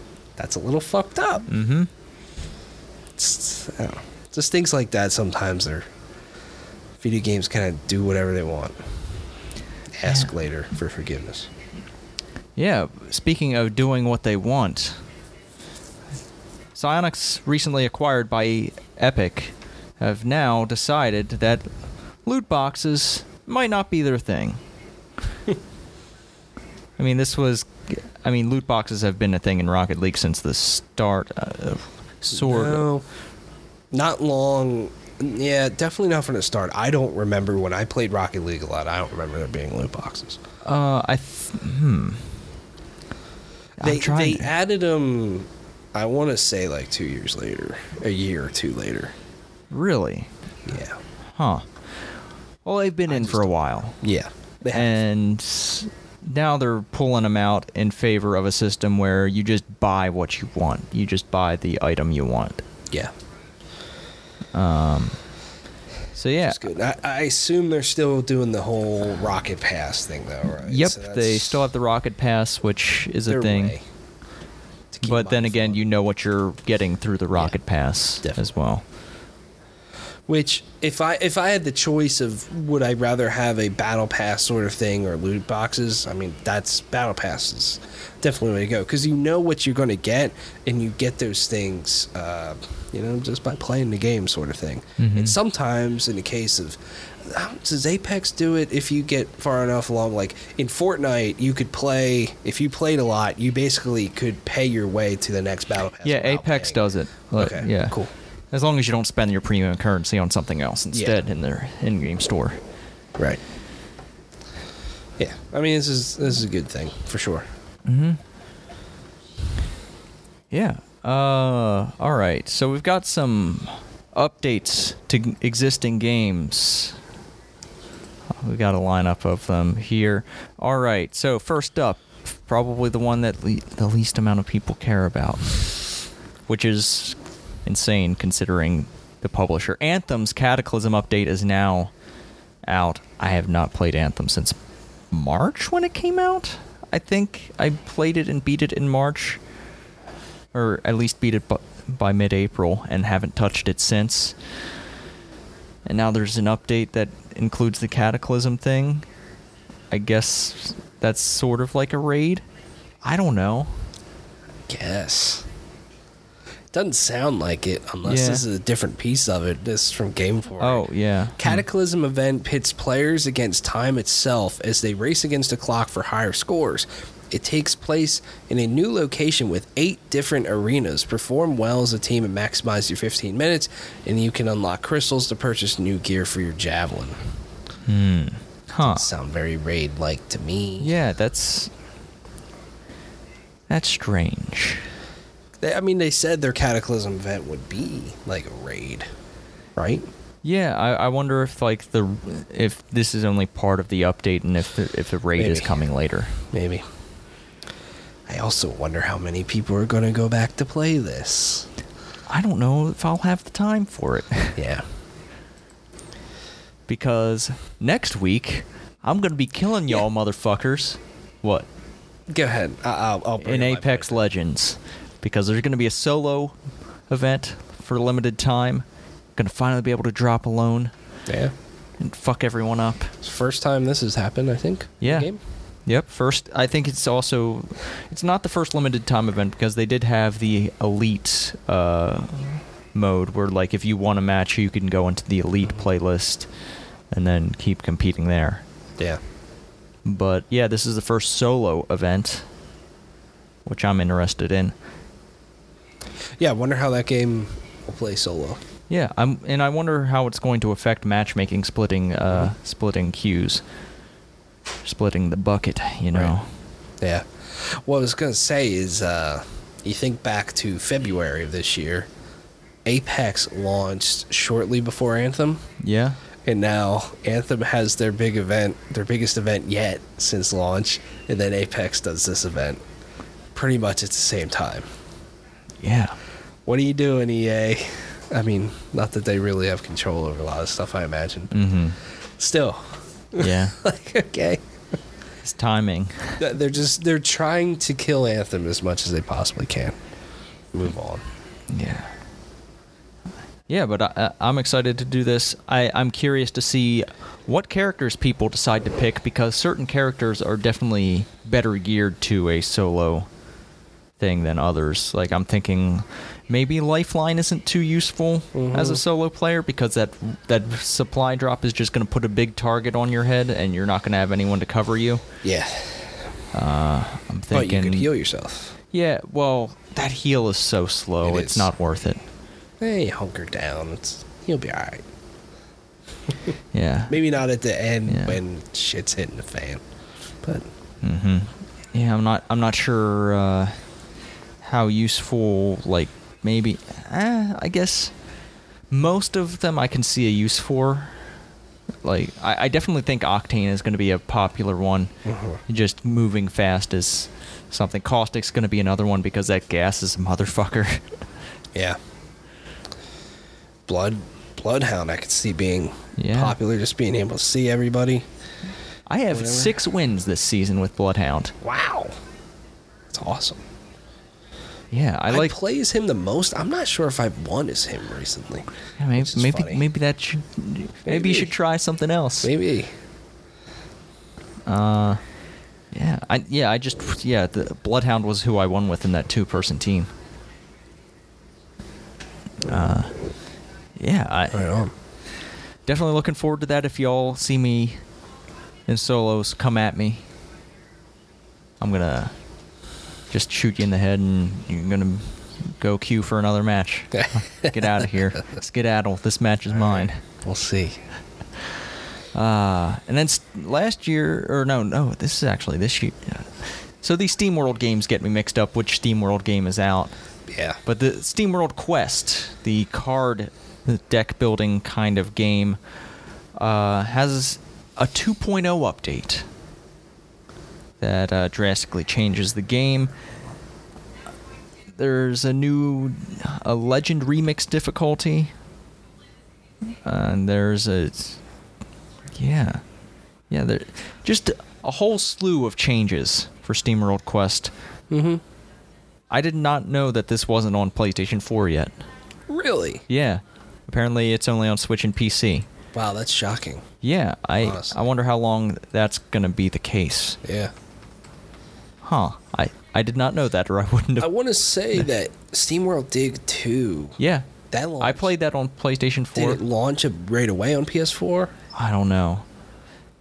that's a little fucked up. Mm-hmm. It's. Just things like that sometimes they're video games kind of do whatever they want. Ask Yeah. later for forgiveness. Yeah. Speaking of doing what they want, Psyonix, recently acquired by Epic, have now decided that loot boxes might not be their thing. I mean, this was. I mean, loot boxes have been a thing in Rocket League since the start. Uh, sort of. No, not long. Yeah, definitely not from the start. I don't remember when I played Rocket League a lot. I don't remember there being loot boxes. Uh, I. Th- hmm. They they to- added them. I want to say like two years later, a year or two later. Really? Yeah, Huh. Well, they've been I in for a while. yeah. They have. and now they're pulling them out in favor of a system where you just buy what you want. You just buy the item you want. yeah. Um, so yeah, That's good. I, I assume they're still doing the whole Rocket Pass thing, though, right? yep, So they still have the Rocket Pass, which is a thing. way to keep But then again, you know what you're getting through the Rocket Pass definitely. as well. Which, if I if I had the choice of would I rather have a battle pass sort of thing or loot boxes, I mean that's battle passes definitely way to go because you know what you're going to get and you get those things, uh, you know, just by playing the game sort of thing. Mhm. And sometimes in the case of how does Apex do it if you get far enough along? Like in Fortnite, you could play if you played a lot, you basically could pay your way to the next battle pass. yeah, Apex paying. does it. Like, Okay, yeah, cool. As long as you don't spend your premium currency on something else instead in their in-game store. Right. Yeah, I mean this is this is a good thing for sure. Mm-hmm. Yeah. Uh. All right. So we've got some updates to g- existing games. We got a lineup of them here. All right. So first up, probably the one that le- the least amount of people care about, which is insane considering the publisher. Anthem's Cataclysm update is now out. I have not played Anthem since March when it came out. I think I played it and beat it in March, or at least beat it by, by mid-April, and haven't touched it since. And now there's an update that includes the Cataclysm thing. I guess that's sort of like a raid. I don't know. Guess. Doesn't sound like it unless Yeah. this is a different piece of it. This is from Game Four. Oh yeah. Cataclysm event pits players against time itself as they race against a clock for higher scores. It takes place in a new location with eight different arenas. Perform well as a team and maximize your 15 minutes, and you can unlock crystals to purchase new gear for your javelin. Hmm. Huh. Sound very raid like to me. Yeah, that's that's strange. They, I mean, they said their Cataclysm event would be like a raid, right? Yeah, I, I wonder if like the if this is only part of the update and if the, if the raid is coming later. Maybe. I also wonder how many people are going to go back to play this. I don't know if I'll have the time for it Yeah. because next week I'm gonna be killing y'all motherfuckers. What? Go ahead. I'll, I'll bring in Apex. Legends because there's going to be a solo event for a limited time. Going to finally be able to drop alone Yeah. and fuck everyone up. It's first time this has happened, I think. Yeah. Game. Yep. First, I think it's also it's not the first limited time event because they did have the elite uh, mode where like if you won a match you can go into the elite playlist and then keep competing there. Yeah. But yeah, this is the first solo event, which I'm interested in. Yeah, I wonder how that game will play solo. Yeah, I'm, and I wonder how it's going to affect matchmaking, splitting, uh, splitting queues, splitting the bucket. You know. Right. Yeah. What I was going to say is, uh, you think back to February of this year, Apex launched shortly before Anthem, Yeah. and now Anthem has their big event, their biggest event yet since launch, and then Apex does this event pretty much at the same time. Yeah. What are you doing, EA? I mean, not that they really have control over a lot of stuff, I imagine. Mm-hmm. Still, Yeah. like, okay. it's timing. They're just they're trying to kill Anthem as much as they possibly can. Move on. Yeah. Yeah, but I, I- I'm excited to do this. I, I'm curious to see what characters people decide to pick because certain characters are definitely better geared to a solo thing than others. Like I'm thinking maybe Lifeline isn't too useful as a solo player because that that supply drop is just going to put a big target on your head and you're not going to have anyone to cover you. Yeah. I'm thinking. But you could heal yourself. Yeah, well, that heal is so slow. It it's is. not worth it. Hey, hunker down. It's you'll be alright. Yeah. Maybe not at the end Yeah. when shit's hitting the fan. But Mm-hmm. Yeah, I'm not. I'm not sure uh, how useful. Like maybe. Eh, I guess most of them I can see a use for. Like I, I definitely think Octane is going to be a popular one. Just moving fast is something. Caustic's going to be another one because that gas is a motherfucker. yeah. Blood Bloodhound I could see being Yeah. popular, just being able to see everybody. I have Whatever. six wins this season with Bloodhound. Wow. That's awesome. Yeah, I I like. play as him the most. I'm not sure if I've won as him recently. Yeah, maybe maybe, funny. maybe that should maybe, Maybe. you should try something else. Maybe. Uh, yeah, I yeah I just yeah the Bloodhound was who I won with in that two person team. Uh, yeah, I Right definitely looking forward to that. If y'all see me in solos, come at me. I'm gonna just shoot you in the head, and you're gonna go queue for another match. Get out of here, skedaddle. This match is mine. We'll see. Uh, and then last year, or no, no, this is actually this year. So these Steam World games get me mixed up. Which Steam World game is out? Yeah. But the Steam World Quest, the card deck building kind of game, uh, has a 2.0 update that uh, drastically changes the game. There's a new a Legend Remix difficulty, and there's a yeah, yeah, there just a whole slew of changes for Steam World Quest. Mm-hmm. I did not know that this wasn't on PlayStation 4 yet. Really? Yeah. Apparently it's only on Switch and PC. Wow, that's shocking. Yeah, I Honestly. I wonder how long that's going to be the case. Yeah. Huh. I I did not know that or I wouldn't have. I want to say that SteamWorld Dig 2, Yeah. that I played that on PlayStation 4. Did it launch right away on PS4? I don't know.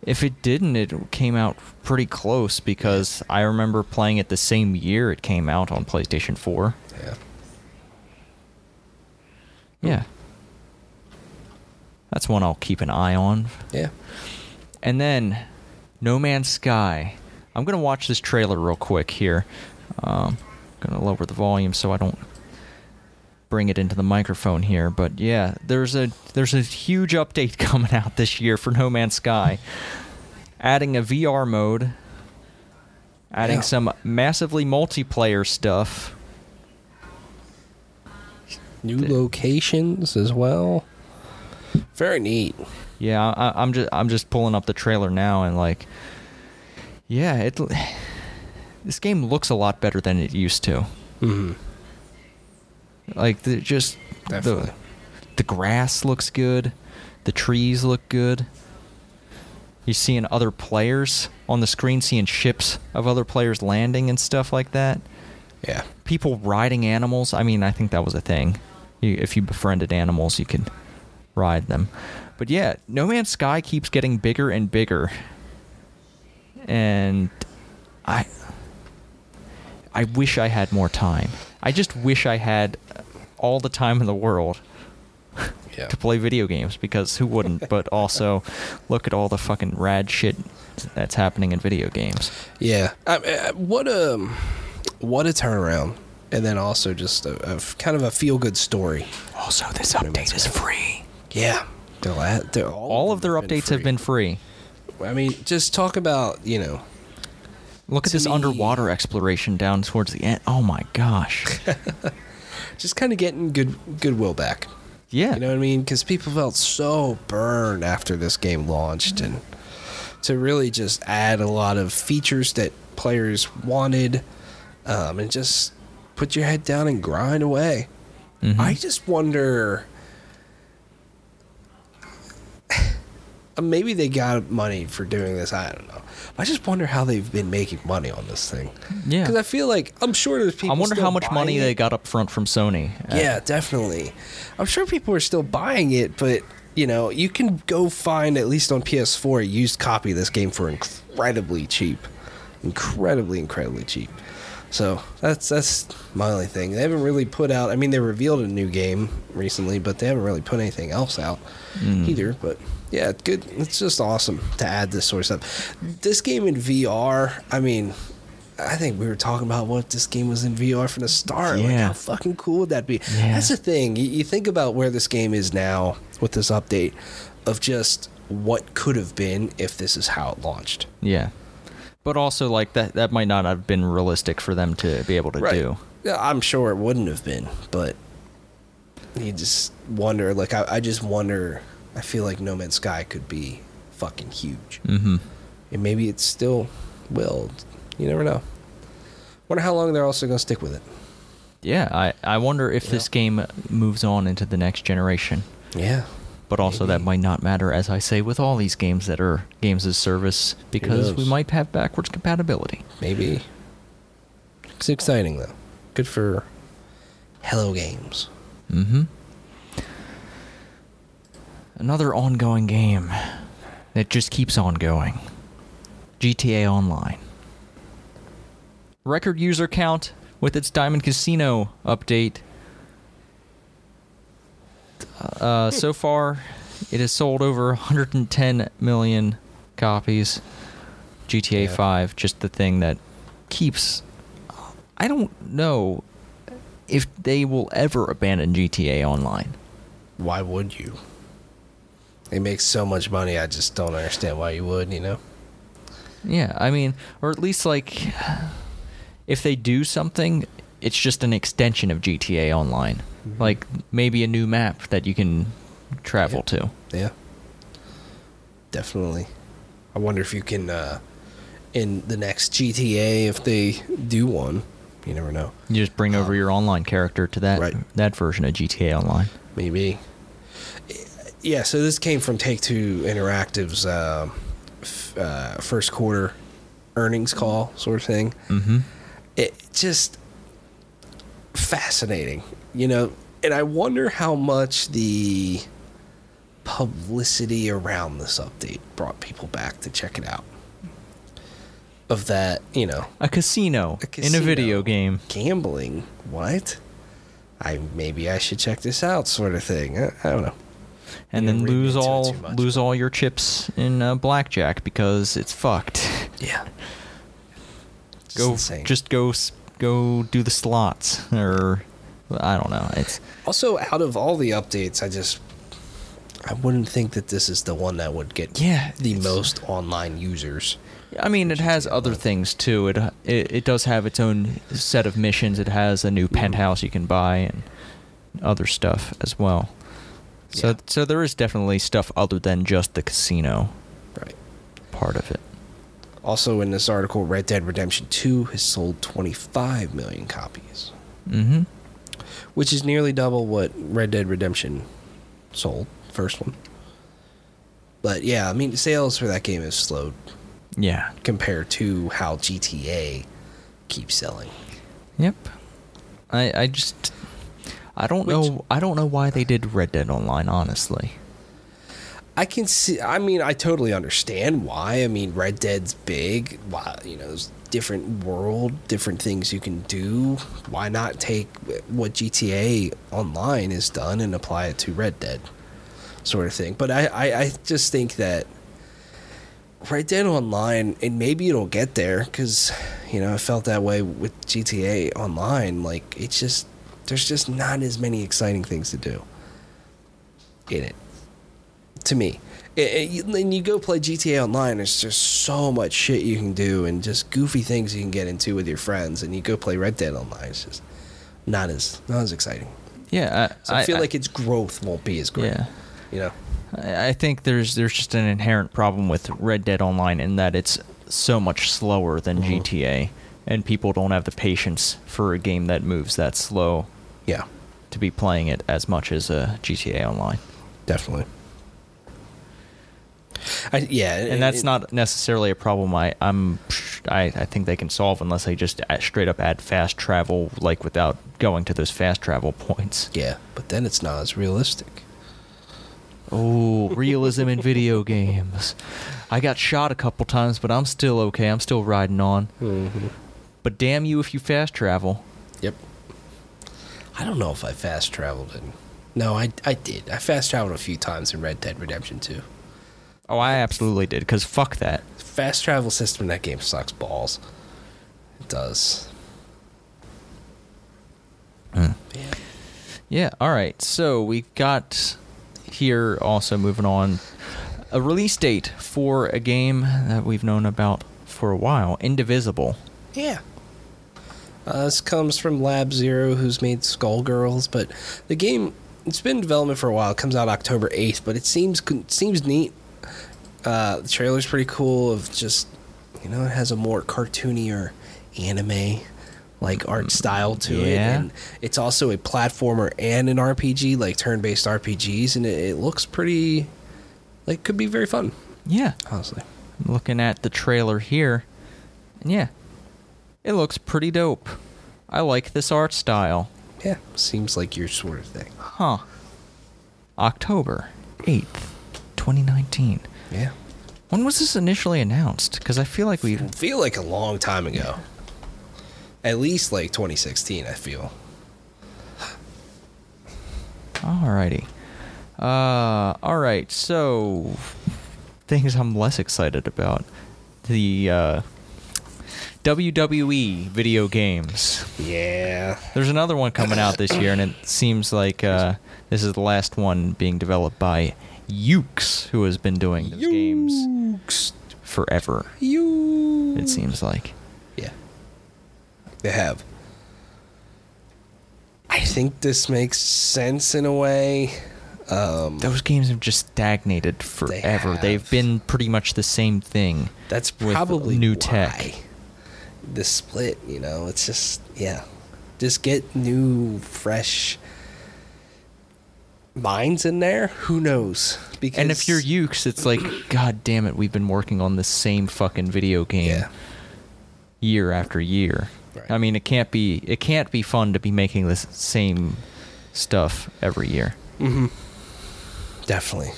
If it didn't, it came out pretty close because I remember playing it the same year it came out on PlayStation 4. Yeah. Yeah. That's one I'll keep an eye on. Yeah. And then No Man's Sky. I'm gonna watch this trailer real quick here. Um, gonna lower the volume so I don't bring it into the microphone here, but yeah, there's a there's a huge update coming out this year for No Man's Sky, adding a VR mode, adding Yeah. some massively multiplayer stuff. New locations as well. Very neat. Yeah, I, I'm just I'm just pulling up the trailer now and like, yeah, it this game looks a lot better than it used to. Mm-hmm. Like the, just Definitely. the the grass looks good, the trees look good. You're seeing other players on the screen, seeing ships of other players landing and stuff like that. Yeah. People riding animals. I mean, I think that was a thing. You, if you befriended animals, you could ride them. But yeah, No Man's Sky keeps getting bigger and bigger. And I I wish I had more time. I just wish I had all the time in the world Yeah. to play video games because who wouldn't? but also look at all the fucking rad shit that's happening in video games. Yeah. I, I, what a what a turnaround, and then also just a, a kind of a feel good story. Also, this update is free. Yeah. They're, they're, all, All of their updates have been free. I mean, just talk about you know. Look at this me- underwater exploration down towards the end. Oh my gosh. Just kind of getting good goodwill back. Yeah. You know what I mean? Because people felt so burned after this game launched, and to really just add a lot of features that players wanted, um, and just put your head down and grind away. Mhm. I just wonder. Maybe they got money for doing this. I don't know. I just wonder how they've been making money on this thing. Yeah. Because I feel like I'm sure there's people. I wonder how much money buying they got up front from Sony. Uh, Yeah, definitely. I'm sure people are still buying it, but you know, you can go find at least on PS4 a used copy of this game for incredibly cheap, incredibly, incredibly cheap. So that's that's my only thing. They haven't really put out. I mean, they revealed a new game recently, but they haven't really put anything else out Mm. either. But yeah, it's good. It's just awesome to add this sort of stuff. This game in VR. I mean. I think we were talking about what this game was in VR from the start. Like, Yeah. how fucking cool would that be? Yeah. That's the thing. You, you think about where this game is now with this update of just what could have been if this is how it launched. Yeah. But also, like that, that might not have been realistic for them to be able to do. Yeah, I'm sure it wouldn't have been, but you just wonder. Like, I, I just wonder. I feel like No Man's Sky could be fucking huge, Mm-hmm. and maybe it still will. You never know. Wonder how long they're also going to stick with it. Yeah, I, I wonder if Yeah. this game moves on into the next generation. Yeah. But also, that might not matter, as I say, with all these games that are games as service, because we might have backwards compatibility. Maybe. It's exciting though. Good for Hello Games. Mm-hmm. Another ongoing game that just keeps on going. GTA Online. Record user count with its Diamond Casino update. Uh, so far, it has sold over 110 million copies. GTA Yeah. 5, just the thing that keeps. I don't know if they will ever abandon GTA Online. Why would you? They make so much money. I just don't understand why you would. You know. Yeah, I mean, or at least like, if they do something, it's just an extension of GTA Online, Mm-hmm. like maybe a new map that you can travel to. Yeah. Definitely. I wonder if you can uh, in the next GTA if they do one. You never know. You just bring over your online character to that Right. that version of GTA Online. Maybe. Yeah, so this came from Take Two Interactive's uh, f- uh, first quarter earnings call, sort of thing. Mm-hmm. It just fascinating, you know. And I wonder how much the publicity around this update brought people back to check it out. Of that, you know, A casino, A in a video game. gambling. What? I maybe I should check this out, sort of thing. I, I don't know. And You then lose all much, lose but- all your chips in uh, blackjack because it's fucked. Yeah. Just go insane. just go go do the slots or I don't know. It's Also, out of all the updates, I just I wouldn't think that this is the one that would get Yeah, the most online users. I mean, it has other things too. It, it it does have its own set of missions. It has a new penthouse you can buy and other stuff as well. So Yeah. so there is definitely stuff other than just the casino Right. part of it. Also, in this article, Red Dead Redemption 2 has sold 25 million copies, Mm-hmm. which is nearly double what Red Dead Redemption sold, first one. But yeah, I mean, sales for that game have slowed Yeah. compared to how GTA keeps selling. Yep. I I just I don't Which- know I don't know why they did Red Dead Online. Honestly. I can see. I mean, I totally understand why. I mean, Red Dead's big. Why, you know, there's different world, different things you can do. Why not take what GTA Online has done and apply it to Red Dead, sort of thing. But I, I, I just think that Red Dead Online, and maybe it'll get there because, you know, I felt that way with GTA Online. Like, it's just there's just not as many exciting things to do in it to me. It, and you go play GTA Online, there's just so much shit you can do and just goofy things you can get into with your friends. And you go play Red Dead Online, it's just not as not as exciting. Yeah. So I, feel like its growth won't be as great. yeah. You know. I I think there's there's just an inherent problem with Red Dead Online in that it's so much slower than Mhm. GTA, and people don't have the patience for a game that moves that slow Yeah, to be playing it as much as uh, GTA Online. definitely. I, yeah, And that's it- not necessarily a problem I I'm I, I think they can solve unless they just straight up add fast travel like without going to those fast travel points. Yeah, but then it's not as realistic. Oh, realism in video games. I got shot a couple times, but I'm still okay. I'm still riding on. Mm-hmm. But damn you if you fast travel. I don't know if I fast traveled in. No, I, I did. I fast traveled a few times in Red Dead Redemption 2. Oh, I absolutely did. Cause fuck that. Fast travel system in that game sucks balls. It does. Mm. Yeah. Yeah. All right. So we've got here also moving on a release date for a game that we've known about for a while, Indivisible. Yeah. Uh, this comes from Lab Zero, who's made Skullgirls, but the game it's been in development for a while. It comes out October eighth, but it seems seems neat. Uh, the trailer's pretty cool. Of just you know, it has a more cartoony or anime like art style to it, and it's also a platformer and an RPG, like turn-based RPGs, and it, it looks pretty like could be very fun. Yeah. Honestly, looking at the trailer here, and yeah, it looks pretty dope. I like this art style. yeah, seems like your sort of thing. Huh. October 8th, 2019. Yeah. When was this initially announced? Because I feel like we. feel like a long time ago. At least like 2016, I feel. Alrighty. Uh, alright, so. Things I'm less excited about. The, uh. WWE video games. Yeah. There's another one coming out this year, and it seems like uh, this is the last one being developed by Yuke's, who has been doing those games forever. Yuke's. It seems like. Yeah. They have. I think this makes sense in a way. Um, Those games have just stagnated forever. They have been pretty much the same thing. that's with probably new why tech. The split, you know, it's just yeah, just get new, fresh minds in there. Who knows? Because And if you're Yuke's, it's like, God damn it, we've been working on the same fucking video game yeah, year after year. Right. I mean, it can't be it can't be fun to be making the same stuff every year. Mm-hmm. Definitely.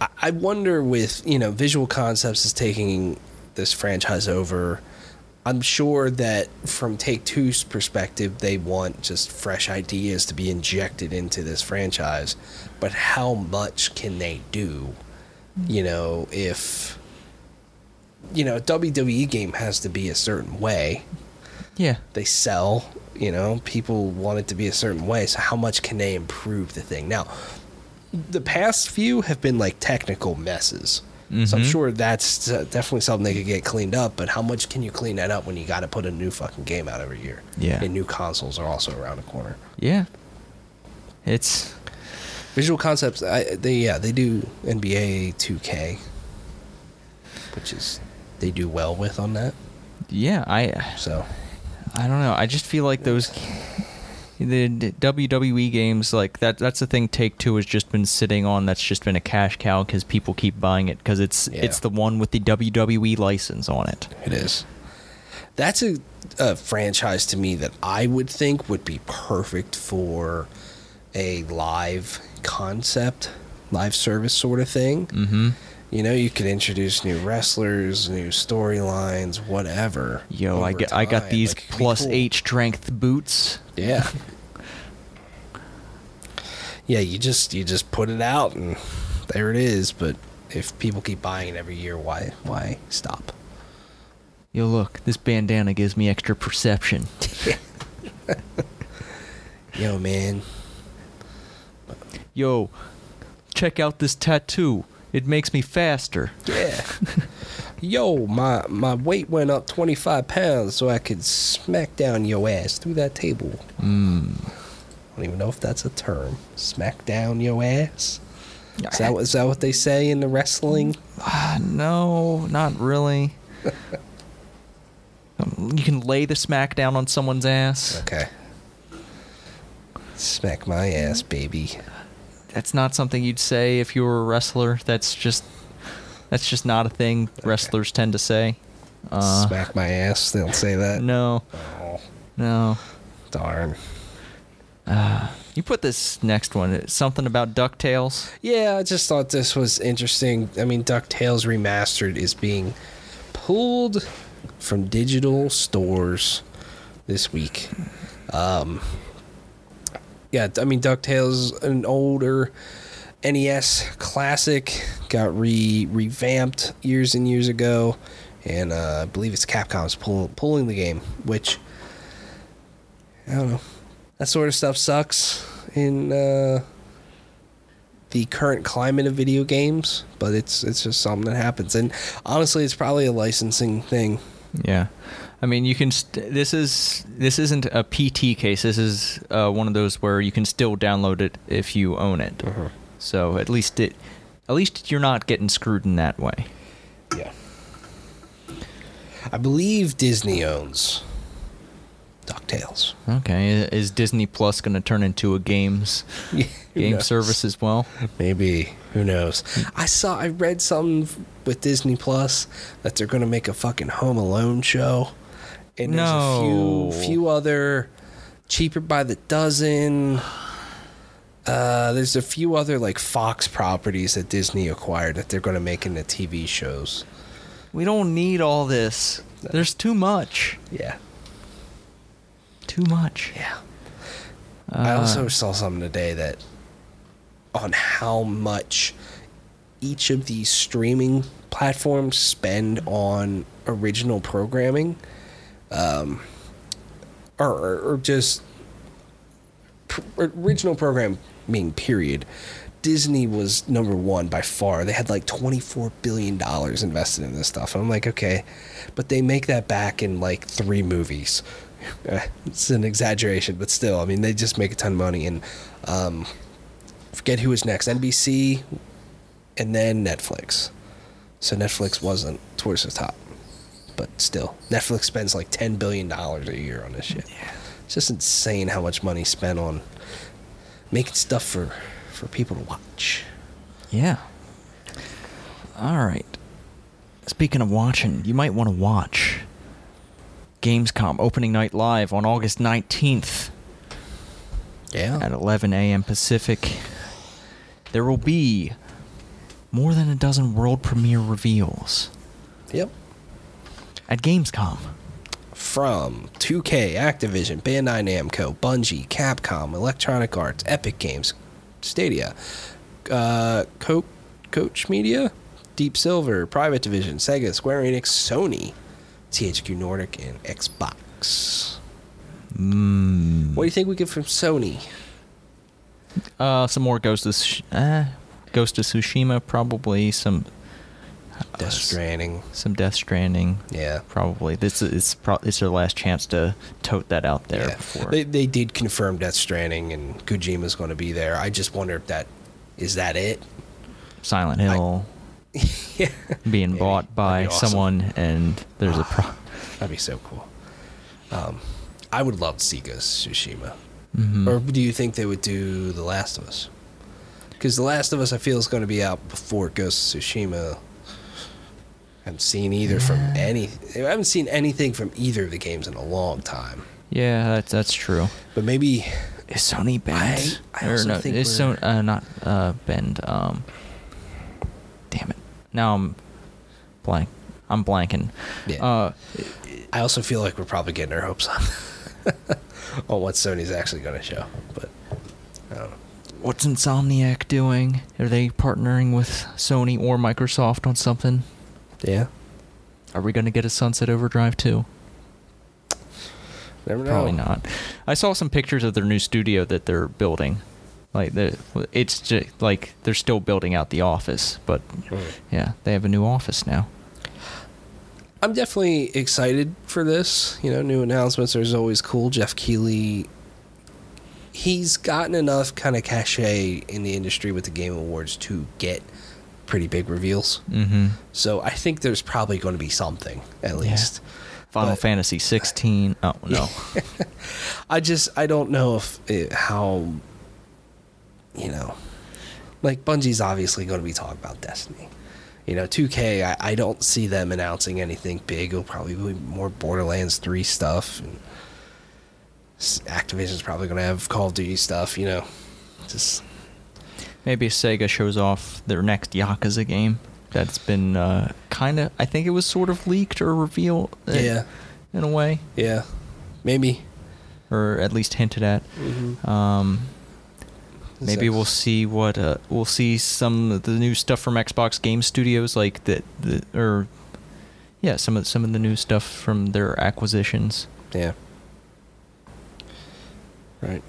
I, I wonder with, you know, Visual Concepts is taking this franchise over. I'm sure that from Take Two's perspective, they want just fresh ideas to be injected into this franchise. But how much can they do? You know, if, you know, a WWE game has to be a certain way, Yeah. they sell You know, people want it to be a certain way. So how much can they improve the thing? Now, the past few have been like technical messes. So I'm Mhm. sure that's definitely something they could get cleaned up. But how much can you clean that up when you got to put a new fucking game out every year? Yeah. And new consoles are also around the corner. Yeah. It's Visual Concepts, I, they yeah they do NBA 2K, which is they do well with on that. yeah, I So I don't know. I just feel like those the WWE games like that that's the thing Take 2 has just been sitting on that's just been a cash cow cuz people keep buying it cuz it's Yeah. it's the one with the WWE license on it. it is. That's a, a franchise to me that I would think would be perfect for a live concept, live service sort of thing. Mhm. You know, you could introduce new wrestlers, new storylines, whatever. Yo, I got I got these Like, plus cool. 8 strength boots. Yeah. yeah, you just you just put it out and there it is, but if people keep buying it every year, why why stop? Yo, look, this bandana gives me extra perception. Yo, man. Yo, check out this tattoo. It makes me faster. Yeah. Yo, my my weight went up 25 pounds so I could smack down your ass through that table. Mm. I don't even know if that's a term. Smack down your ass? Is that, what- is that what they say in the wrestling? Ah, no, not really. Um, you can lay the smack down on someone's ass. Okay. Smack my ass, baby. That's not something you'd say if you were a wrestler. That's just that's just not a thing wrestlers tend to say. Uh, Smack my ass. They don't say that. no, Oh, no. darn. You put this next one. It's something about Ducktales. Yeah, I just thought this was interesting. I mean, DuckTales Remastered is being pulled from digital stores this week. Um, yeah, I mean, DuckTales, an older NES classic, got re revamped years and years ago, and uh, I believe it's Capcom's pull, pulling the game, which I don't know. That sort of stuff sucks in uh, the current climate of video games, but it's it's just something that happens. And honestly, it's probably a licensing thing. Yeah, I mean, you can. St- this is this isn't a PT case. This is uh, one of those where you can still download it if you own it. So at least it, at least you're not getting screwed in that way. Yeah. I believe Disney owns DuckTales. Okay, is Disney Plus going to turn into a games game knows? service as well? Maybe. Who knows? I saw I read something with Disney Plus that they're gonna make a fucking Home Alone show. And there's No. a few few other cheaper by the dozen. Uh, there's a few other like Fox properties that Disney acquired that they're gonna make into TV shows. We don't need all this. There's too much. Yeah. Too much. Yeah. I Uh, also saw something today that on how much each of these streaming platforms spend on original programming, um, or, or, or just pr- original programming period. Disney was number one by far. They had like $24 billion invested in this stuff. And I'm like, okay, but they make that back in like three movies. it's an exaggeration, but still, I mean, they just make a ton of money. And um, forget who was next NBC and then Netflix. So Netflix wasn't towards the top. But still, Netflix spends like $10 billion a year on this shit. It's just insane how much money spent on making stuff for, for people to watch. Yeah. All right. Speaking of watching, you might want to watch Gamescom opening night live on August 19th Yeah. at 11 a.m. Pacific. There will be more than a dozen world premiere reveals Yep. At Gamescom. From 2K, Activision, Bandai Namco, Bungie, Capcom, Electronic Arts, Epic Games, Stadia, uh, Co- Koch Media, Deep Silver, Private Division, Sega, Square Enix, Sony, THQ Nordic, and Xbox. Mm. What do you think we get from Sony? Uh, some more Ghost of Sh- uh, Ghost of Tsushima, probably some Death Stranding. some Death Stranding. Yeah. Probably this is pro- it's their last chance to tote that out there Yeah. before. They, they did confirm Death Stranding and Kojima's going to be there. I just wonder if that is that it. Silent Hill yeah, being Maybe. bought by awesome. someone, and there's a pro. that'd be so cool. Um, I would love to see Ghost Tsushima. Mhm. Or do you think they would do The Last of Us? Because The Last of Us, I feel, is going to be out before Ghost of Tsushima. I haven't seen either from any. I haven't seen anything from either of the games in a long time. Yeah, that's that's true. But maybe Is Sony banned? I or also no, think is we're- Sony uh, not uh, banned? Um, damn it! Now I'm blank. I'm blanking. Yeah. Uh, I also feel like we're probably getting our hopes on on what Sony's actually going to show. But I don't know. what's Insomniac doing? Are they partnering with Sony or Microsoft on something? Yeah, Are we going to get a Sunset Overdrive too? never know. Probably not. I saw some pictures of their new studio that they're building. Like the, it's just like they're still building out the office, but Mm. yeah, they have a new office now. I'm definitely excited for this. You know, new announcements are always cool. Geoff Keighley, he's gotten enough kind of cachet in the industry with the Game Awards to get pretty big reveals. Mm-hmm. So I think there's probably going to be something at least. Final But- Fantasy 16. Oh no. I just I don't know if it, how you know like Bungie's obviously going to be talking about Destiny. You know, 2K I, I don't see them announcing anything big. It'll probably be more Borderlands 3 stuff and Activision's probably going to have Call of Duty stuff, you know. Just Maybe Sega shows off their next Yakuza game. That's been uh, kind of. I think it was sort of leaked or revealed. uh, Yeah. In a way, yeah. Maybe or at least hinted at. Mhm. Um, maybe we'll see what uh, we'll see some of the new stuff from Xbox Game Studios, like the, the or yeah, some of some of the new stuff from their acquisitions. Yeah. Right.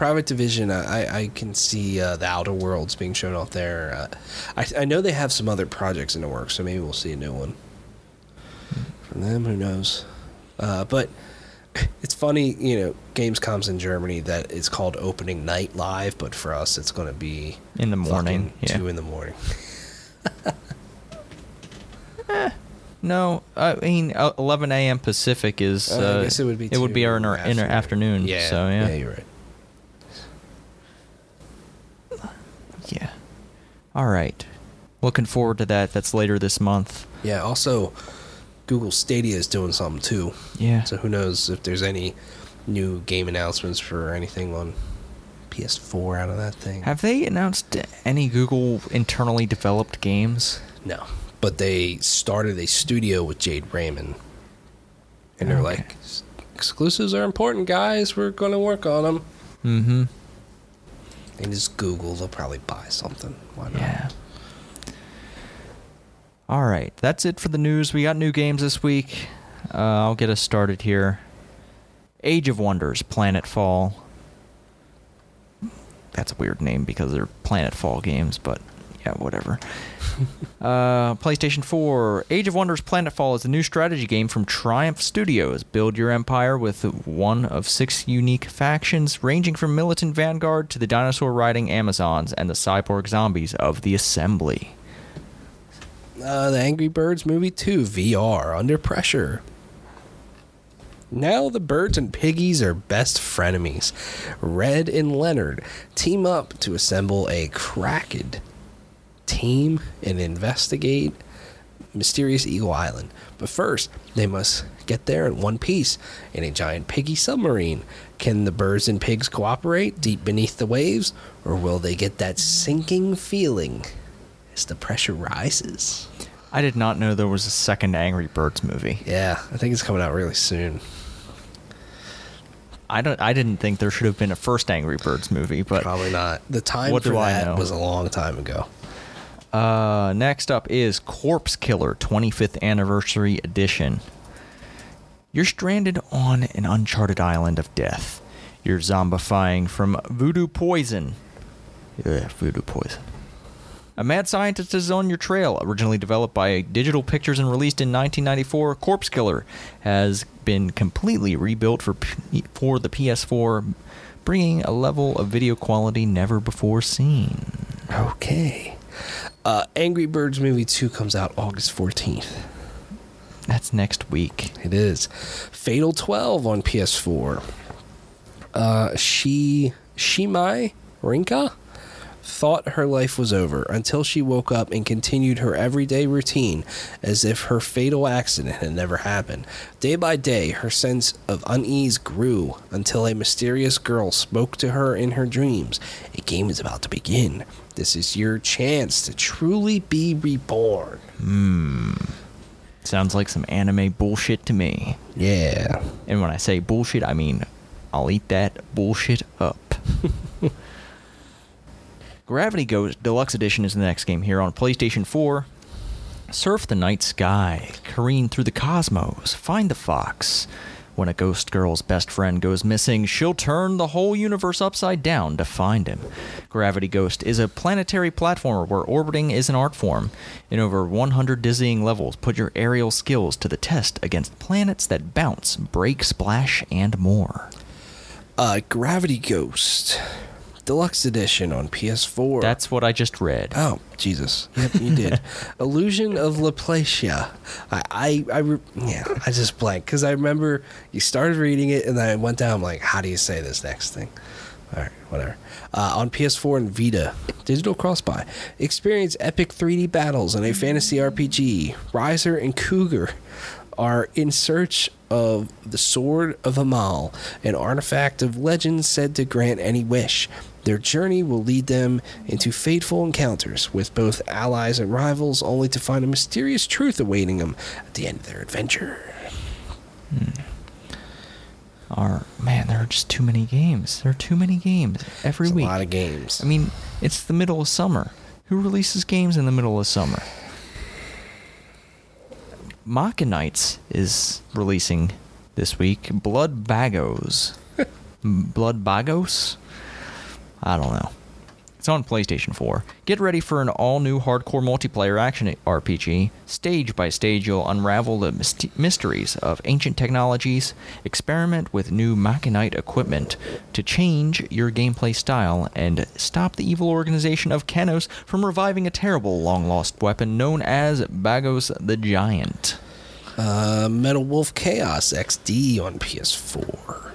Private Division, I, I- can see uh, the Outer Worlds being shown off there. Uh, I, I know they have some other projects in the works, so maybe we'll see a new one from them. Who knows? Uh, but it's funny, you know, Gamescom's in Germany that it's called Opening Night Live, but for us, it's going to be In the morning, yeah. two in the morning. No, I mean uh, 11 a.m. Pacific is. Uh, Uh, I guess it would be. It would be our in our, our afternoon. Yeah, So yeah. yeah, you're right. Yeah. All right. Looking forward to that. That's later this month. Yeah. Also, Google Stadia is doing something too. Yeah. So who knows if there's any new game announcements for anything on PS4 out of that thing? Have they announced any Google internally developed games? no, but they started a studio with Jade Raymond, and they're Okay. like, exclusives are important, guys. We're going to work on them. Mm-hmm. And just Google, they'll probably buy something. Why not? Yeah. All right. That's it for the news. We got new games this week. Uh, I'll get us started here. Age of Wonders, Planetfall. That's a weird name because they're Planet Fall games, but yeah, whatever. uh, PlayStation 4. Age of Wonders Planetfall is a new strategy game from Triumph Studios. Build your empire with one of six unique factions, ranging from militant vanguard to the dinosaur riding Amazons and the cyborg zombies of the Assembly. Uh, the Angry Birds movie 2 VR under pressure. Now the birds and piggies are best frenemies. Red and Leonard team up to assemble a cracked team and investigate mysterious Eagle Island. But first, they must get there in one piece in a giant piggy submarine. Can the birds and pigs cooperate deep beneath the waves, or will they get that sinking feeling as the pressure rises? I did not know there was a second Angry Birds movie. Yeah, I think it's coming out really soon. I don't. I didn't think there should have been a first Angry Birds movie, but Probably not. The time What for do I that know? was a long time ago. Uh, next up is Corpse Killer 25th Anniversary Edition. You're stranded on an uncharted island of death. You're zombifying from voodoo poison. Voodoo poison. A mad scientist is on your trail. Originally developed by Digital Pictures and released in 1994, Corpse Killer has been completely rebuilt for P- for the PS4, bringing a level of video quality never before seen. Okay. Uh, Angry Birds Movie 2 comes out August 14th. That's next week. It is. Fatal 12 on PS4. Uh, she, Shimai Rinka thought her life was over until she woke up and continued her everyday routine as if her fatal accident had never happened. Day by day, her sense of unease grew until a mysterious girl spoke to her in her dreams. A game is about to begin. This is your chance to truly be reborn. Hmm. Sounds like some anime bullshit to me. Yeah. And when I say bullshit, I mean I'll eat that bullshit up. Gravity Ghost Deluxe Edition is the next game here on PlayStation 4. Surf the night sky, careen through the cosmos, find the fox. When a ghost girl's best friend goes missing, she'll turn the whole universe upside down to find him. Gravity Ghost is a planetary platformer where orbiting is an art form. In over 100 dizzying levels, put your aerial skills to the test against planets that bounce, break, splash, and more. Uh, Gravity Ghost Deluxe Edition on PS4. That's what I just read. Oh, Jesus. Yep, you did. Illusion of Laplacia. I, I, I re- yeah, I just blanked because I remember you started reading it and then I went down, I'm like, how do you say this next thing? All right, whatever. Uh, on PS4 and Vita, digital cross buy. Experience epic 3D battles in a fantasy RPG. Riser and Cougar are in search of the Sword of Amal, an artifact of legend said to grant any wish. Their journey will lead them into fateful encounters with both allies and rivals, only to find a mysterious truth awaiting them at the end of their adventure. Hmm. Are man, there are just too many games. There are too many games every It's a lot of games. I mean, it's the middle of summer. Who releases games in the middle of summer? Machinites is releasing this week. Blood Bagos. Blood Bagos? I don't know. It's on PlayStation 4. Get ready for an all new hardcore multiplayer action RPG. Stage by stage, you'll unravel the myst- mysteries of ancient technologies, experiment with new Machinite equipment to change your gameplay style, and stop the evil organization of Kenos from reviving a terrible long lost weapon known as Bagos the Giant. Uh, Metal Wolf Chaos XD on PS4.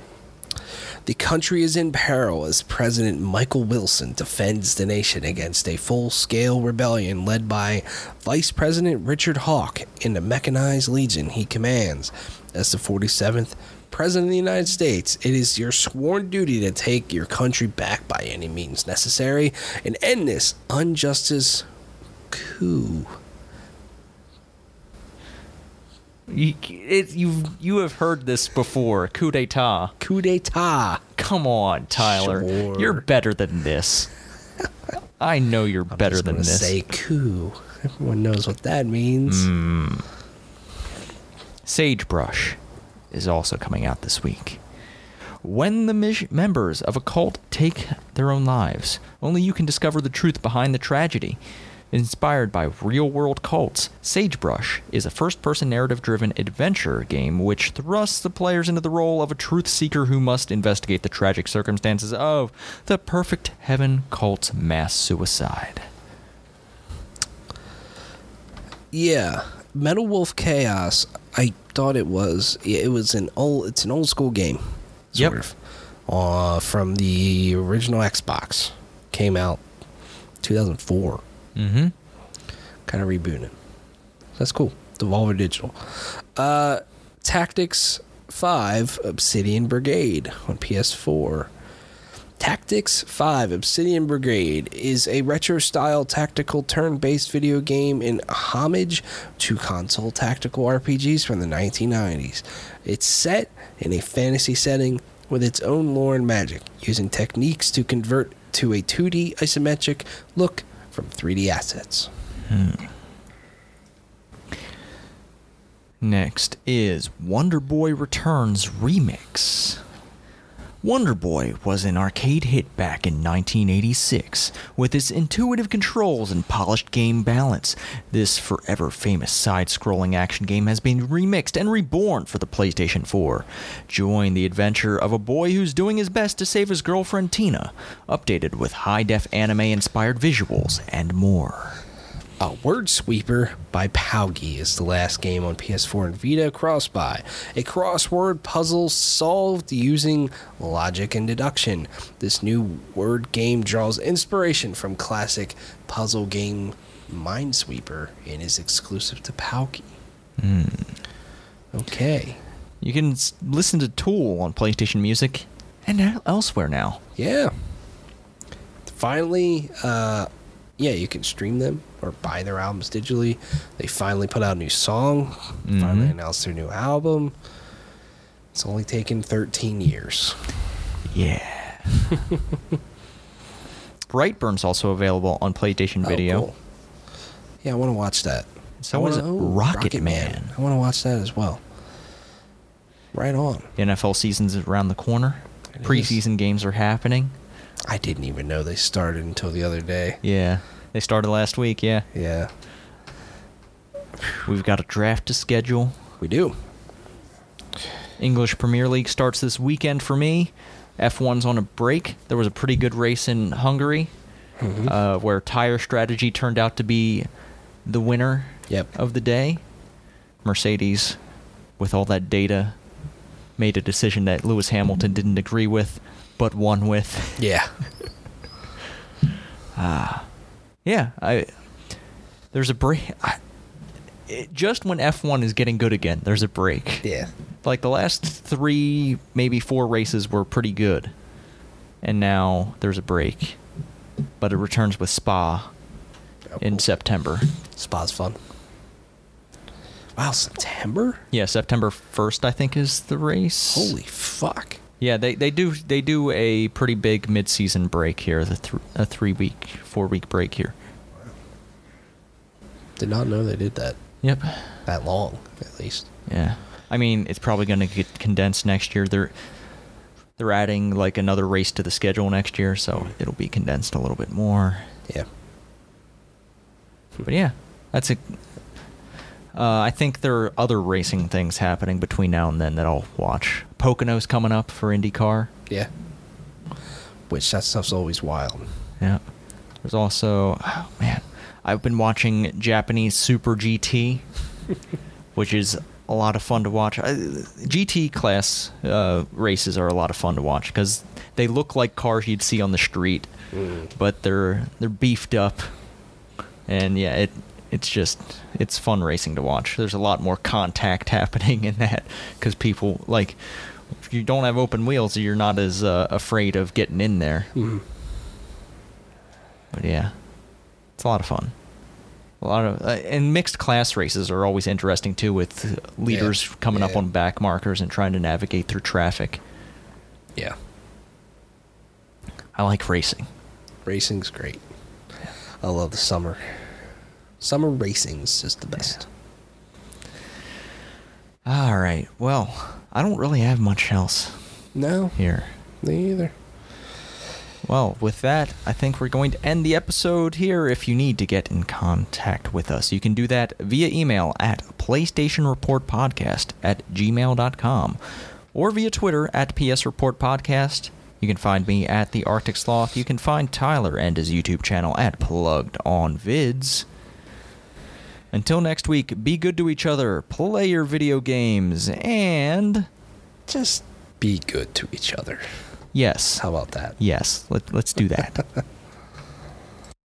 The country is in peril as President Michael Wilson defends the nation against a full scale rebellion led by Vice President Richard Hawke in the Mechanized Legion he commands. As the 47th President of the United States, it is your sworn duty to take your country back by any means necessary and end this unjustice coup. You, it, you you have heard this before. Coup d'état. Coup d'etat. Come on, Tyler. Sure. You're better than this. I know you're I'm better than this. Say coup. Everyone knows what that means. Mm. Sagebrush is also coming out this week. When the mis- members of a cult take their own lives, only you can discover the truth behind the tragedy. Inspired by real world cults, Sagebrush is a first person narrative driven adventure game which thrusts the players into the role of a truth seeker who must investigate the tragic circumstances of the Perfect Heaven cult's mass suicide. Yeah, Metal Wolf Chaos. I thought it was. It was an old. It's an old school game. Sort Yep. of. Uh, from the original Xbox, came out 2004. Mm hmm. Kind of rebooting. That's cool. Devolver Digital. Uh, Tactics 5 Obsidian Brigade on PS4. Tactics 5 Obsidian Brigade is a retro style tactical turn based video game in homage to console tactical RPGs from the 1990s. It's set in a fantasy setting with its own lore and magic, using techniques to convert to a 2D isometric look from 3D assets. Hmm. Next is Wonder Boy Returns Remix. Wonder Boy was an arcade hit back in 1986. With its intuitive controls and polished game balance, this forever famous side scrolling action game has been remixed and reborn for the PlayStation 4. Join the adventure of a boy who's doing his best to save his girlfriend Tina, updated with high def anime inspired visuals and more. A Word Sweeper by POWGI is the last game on PS4 and Vita cross-buy. A crossword puzzle solved using logic and deduction. This new word game draws inspiration from classic puzzle game Minesweeper and is exclusive to POWGI. Okay. You can listen to Tool on PlayStation Music and elsewhere now. Yeah. Finally, uh, yeah, you can stream them or buy their albums digitally. They finally put out a new song, finally Mhm. announced their new album. It's only taken 13 years. Yeah. Brightburn's also available on PlayStation Oh, Video. cool. Yeah, I want to watch that. So wanna- is oh, Rocket Man. I want to watch that as well. Right on. The NFL season's around the corner. It is. Preseason games are happening. I didn't even know they started until the other day. Yeah. They started last week, yeah. Yeah, We've got a draft to schedule. we do. English Premier League starts this weekend for me. F1's on a break. There was a pretty good race in Hungary Mhm. uh, where tire strategy turned out to be the winner Yep. of the day. Mercedes, with all that data, made a decision that Lewis Hamilton didn't agree with, but one with. Yeah. ah, Yeah, I. There's a break. I, it, just when F1 is getting good again, there's a break. Yeah. Like the last three, maybe four races were pretty good, and now there's a break. But it returns with Spa Oh, in cool. September. Spa's fun. Wow, September? Yeah, September first, I think, is the race. Holy fuck. Yeah, they, they do they do a pretty big mid-season break here, the th- a three week, four week break here. Did not know they did that Yep. that long, at least. Yeah. I mean, it's probably going to get condensed next year. They're they're adding like another race to the schedule next year, so it'll be condensed a little bit more. Yeah. But yeah, that's a. Uh, I think there are other racing things happening between now and then that I'll watch. Pocono's coming up for IndyCar. Yeah. Which that stuff's always wild. Yeah. There's also, oh man, I've been watching Japanese Super GT, which is a lot of fun to watch. Uh, GT class uh, races are a lot of fun to watch because they look like cars you'd see on the street, Mm. but they're they're beefed up, and yeah, it it's just it's fun racing to watch. There's a lot more contact happening in that because people like if you don't have open wheels, you're not as uh, afraid of getting in there. Mhm. But yeah, it's a lot of fun. A lot of uh, and mixed class races are always interesting too, with leaders Yeah. coming up on back markers and trying to navigate through traffic. Yeah. I like racing. Racing's great. I love the summer. Summer racing's just the best. All right. Well, I don't really have much else No, here. me either. Well, with that, I think we're going to end the episode here. If you need to get in contact with us, you can do that via email at PlayStationReportPodcast at gmail.com or via Twitter at PSReportPodcast. You can find me at the Arctic Sloth. You can find Tyler and his YouTube channel at Plugged On Vids. Until next week, be good to each other, play your video games, and Just be good to each other. yes, How about that? yes, let, let's do that.